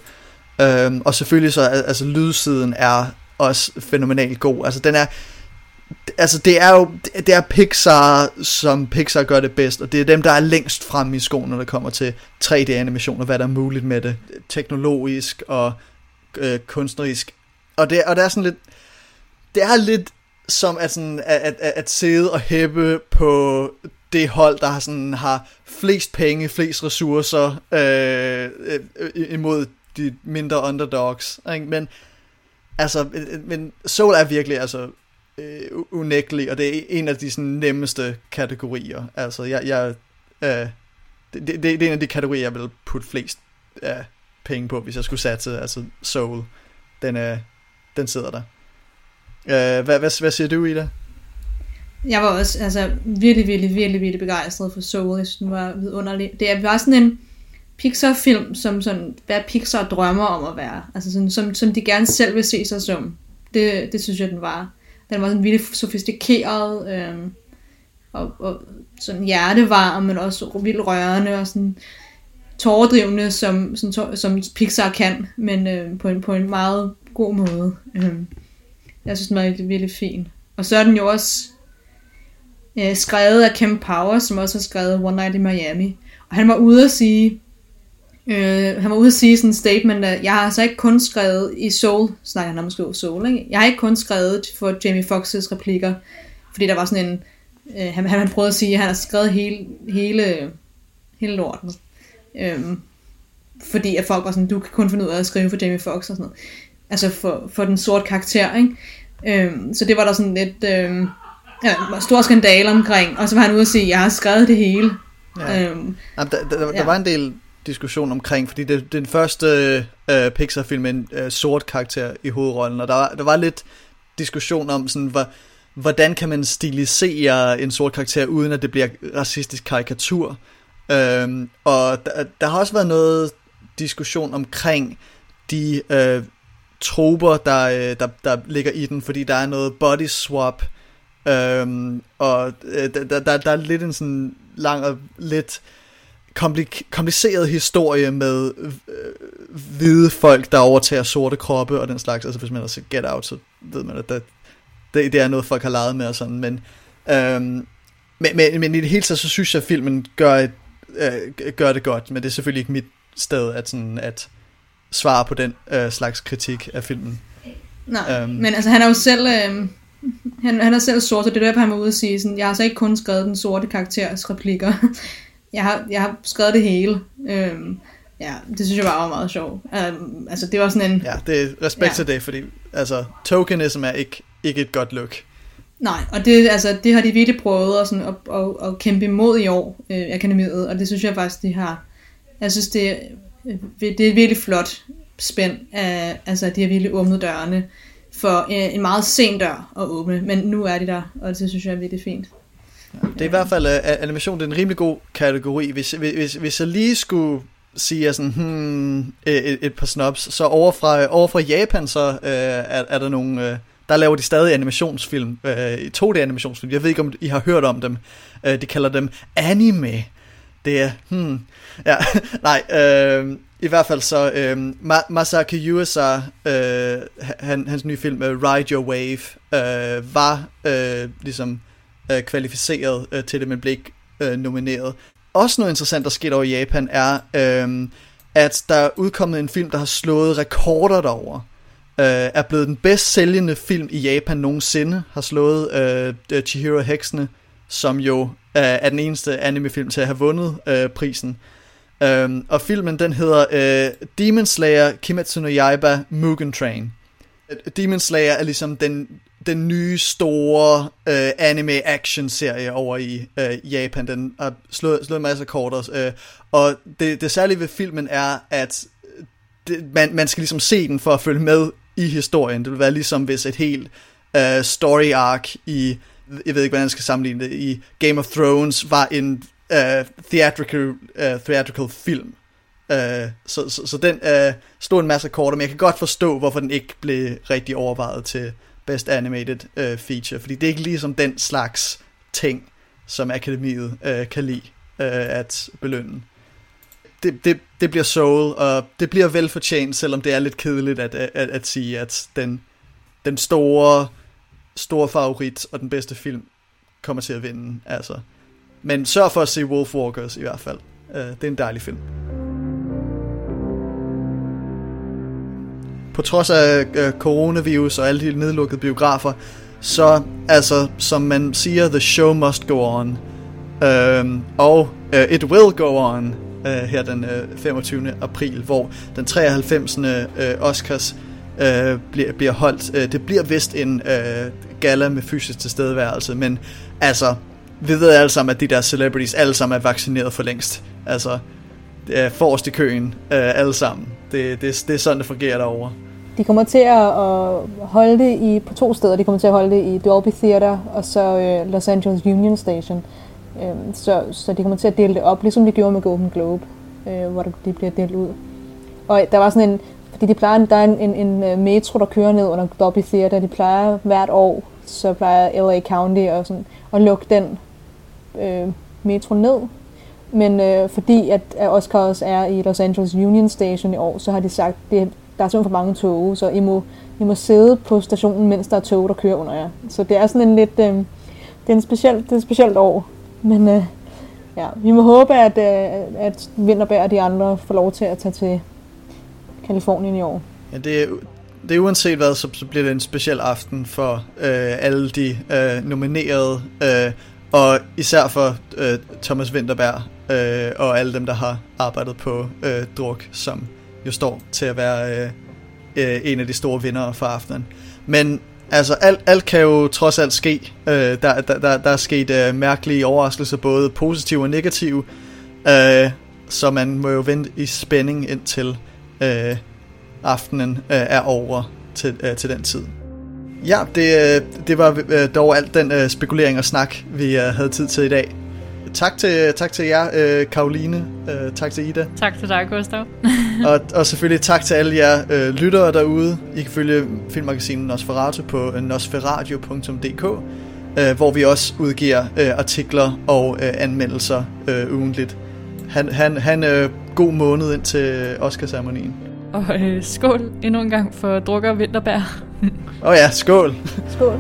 Øh, og selvfølgelig så altså lydsiden er også fænomenalt god. Altså den er altså det er jo det er Pixar som Pixar gør det bedst og det er dem der er længst frem i skoene når det kommer til 3D animation og hvad der er muligt med det teknologisk og øh, kunstnerisk. Og det og det er sådan lidt det er lidt som at, sådan, at, at, at, sidde og hæppe på det hold, der har, sådan, har flest penge, flest ressourcer øh, øh, øh imod de mindre underdogs. Ikke? Men, altså, men Soul er virkelig altså, øh, unægtelig, og det er en af de sådan, nemmeste kategorier. Altså, jeg, jeg, øh, det, det, det er en af de kategorier, jeg vil putte flest øh, penge på, hvis jeg skulle satse. Altså, Soul, den, øh, den sidder der. Øh, hvad, hvad, hvad siger du, Ida? Jeg var også altså, virkelig, virkelig, virkelig, virkelig begejstret for Soul. Jeg synes, den var vidunderlig. Det er- var sådan en Pixar-film, som sådan, hvad Pixar drømmer om at være. Altså sådan, som, som de gerne selv vil se sig som. Det, det synes jeg, den var. Den var sådan virkelig sofistikeret, Øh, og, og sådan hjertevarm, men også vildt rørende, og sådan tåredrivende, som, som, som Pixar kan, men øh, på, en, på en meget god måde. Øh jeg synes, den var virkelig, virkelig fin. Og så er den jo også øh, skrevet af Kim Power, som også har skrevet One Night in Miami. Og han var ude at sige, øh, han var ude at sige sådan en statement, at jeg har altså ikke kun skrevet i Soul, snakker han om at Soul, ikke? Jeg har ikke kun skrevet for Jamie Foxx's replikker, fordi der var sådan en, øh, han, han prøvede at sige, at han har skrevet hele, hele, hele lorten. Øhm, fordi at folk var sådan, du kan kun finde ud af at skrive for Jamie Foxx og sådan noget. Altså for, for den sorte karakter, ikke? Øhm, så det var der sådan lidt øhm, ja, stor skandale omkring. Og så var han ude at sige, jeg har skrevet det hele. Ja. Øhm, Jamen, der, der, der ja. var en del diskussion omkring, fordi det, det er den første øh, Pixar-film med en øh, sort karakter i hovedrollen, og der var, der var lidt diskussion om, sådan, hvor, hvordan kan man stilisere en sort karakter, uden at det bliver racistisk karikatur. Øhm, og der, der har også været noget diskussion omkring de øh, troper, der, øh, der, der ligger i den, fordi der er noget body swap Øhm, og øh, der, der, der er lidt en sådan lang og lidt komplik- kompliceret historie med øh, hvide folk, der overtager sorte kroppe og den slags. Altså hvis man har set Get Out, så ved man, at det, det, det er noget, folk har leget med og sådan. Men, øhm, men, men, men i det hele taget, så synes jeg, at filmen gør, et, øh, gør det godt. Men det er selvfølgelig ikke mit sted at, sådan, at svare på den øh, slags kritik af filmen. Nej, øhm. men altså han er jo selv, øh, han, han er selv sort, så det er derfor, han var ude og sige sådan, jeg har så ikke kun skrevet den sorte karakters replikker. *laughs* jeg, har, jeg har skrevet det hele. Øhm, ja, det synes jeg bare var meget sjovt. Um, altså det var sådan en... Ja, det er respekt ja. til det, fordi altså, tokenism er ikke, ikke et godt look. Nej, og det, altså, det har de virkelig prøvet at, sådan, at, at, at kæmpe imod i år, øh, akademiet, og det synes jeg faktisk, de har. Jeg synes, det, Øh, det er virkelig flot spænd af, altså de har virkelig åbnet dørene for en, en meget sen dør at åbne, men nu er de der, og det synes jeg er virkelig fint. Ja, det er i hvert fald, uh, animation det er en rimelig god kategori. Hvis, hvis, hvis jeg lige skulle sige sådan, hmm, et, et par snobs, så over fra, over fra Japan, så uh, er, er der nogle... Uh, der laver de stadig animationsfilm, uh, 2D animationsfilm. Jeg ved ikke, om I har hørt om dem. Uh, de kalder dem anime. Det er, hmm, ja, *laughs* nej, øh, i hvert fald så, øh, Masaki Yuasa, øh, han, hans nye film, øh, Ride Your Wave, øh, var øh, ligesom øh, kvalificeret øh, til det, men blev ikke øh, nomineret. Også noget interessant, der skete over i Japan, er, øh, at der er udkommet en film, der har slået rekorder derover. Øh, er blevet den bedst sælgende film i Japan nogensinde, har slået øh, Chihiro Heksene, som jo Øh, er den eneste animefilm til at have vundet øh, prisen. Øhm, og filmen den hedder øh, Demon Slayer Kimetsu no Yaiba Mugen Train. Øh, Demon Slayer er ligesom den, den nye store øh, anime action serie over i øh, Japan. Den har slået, slået masser af korter. Øh, og det, det særlige ved filmen er, at øh, det, man, man skal ligesom se den for at følge med i historien. Det vil være ligesom hvis et helt øh, story arc i, jeg ved ikke hvordan jeg skal sammenligne det, i Game of Thrones var en uh, theatrical, uh, theatrical film. Uh, så, så, så den uh, stod en masse korter, men jeg kan godt forstå, hvorfor den ikke blev rigtig overvejet til Best Animated uh, Feature, fordi det er ikke ligesom den slags ting, som akademiet uh, kan lide uh, at belønne. Det, det, det bliver soul, og det bliver velfortjent, selvom det er lidt kedeligt at, at, at, at sige, at den, den store, store favorit og den bedste film kommer til at vinde. Altså, men sørg for at se Wolfwalkers i hvert fald. Uh, det er en dejlig film. På trods af uh, coronavirus og alle de nedlukkede biografer, så altså, som man siger, the show must go on. Uh, og uh, it will go on uh, her den uh, 25. april, hvor den 93. Uh, Oscars uh, bliver, bliver holdt. Øh, det bliver vist en øh, gala med fysisk tilstedeværelse, men altså, vi ved alle sammen, at de der celebrities alle sammen er vaccineret for længst. Altså, det er forrest i køen, øh, alle sammen. Det, det, det er sådan, det fungerer derovre. De kommer til at holde det i, på to steder. De kommer til at holde det i Dolby Theater og så øh, Los Angeles Union Station. Øh, så, så de kommer til at dele det op, ligesom de gjorde med Golden Globe, øh, hvor de bliver delt ud. Og der var sådan en, fordi de plejer, der er en, en, en øh, metro, der kører ned under Dolby Theater. De plejer hvert år, så plejer LA County og sådan, at lukke den øh, metro ned. Men øh, fordi at, at Oscars er i Los Angeles Union Station i år, så har de sagt, at der er simpelthen for mange tog, så I må, I må sidde på stationen, mens der er tog, der kører under jer. Så det er sådan en lidt... Øh, det, er en speciel, det er et specielt år. Men øh, ja, vi må håbe, at, øh, at Vinterberg og de andre får lov til at tage til Kalifornien i år. Ja, det er, det er uanset hvad, så, så bliver det en speciel aften for øh, alle de øh, nominerede øh, og især for øh, Thomas Winterberg øh, og alle dem, der har arbejdet på øh, druk, som jo står til at være øh, øh, en af de store vinder for aftenen. Men altså, alt, alt kan jo trods alt ske. Øh, der, der, der, der er sket øh, mærkelige overraskelser, både positive og negative. Øh, så man må jo vente i spænding indtil øh, aftenen øh, er over til, øh, til den tid. Ja, det, øh, det var øh, dog alt den uh, spekulering og snak, vi uh, havde tid til i dag. Tak til, tak til jer, uh, Karoline. Uh, tak til Ida. Tak til dig, Gustav. *laughs* *laughs* og, og selvfølgelig tak til alle jer uh, lyttere derude. I kan følge filmmagasinet Nosferatu på nosferadio.dk. øh, hvor vi også udgiver øh, artikler og øh, anmeldelser øh, ugentligt. Han, han, han øh, god måned ind til Oscar-ceremonien. Og øh, skål endnu en gang for drukker vinterbær. Åh oh ja, skål! Skål.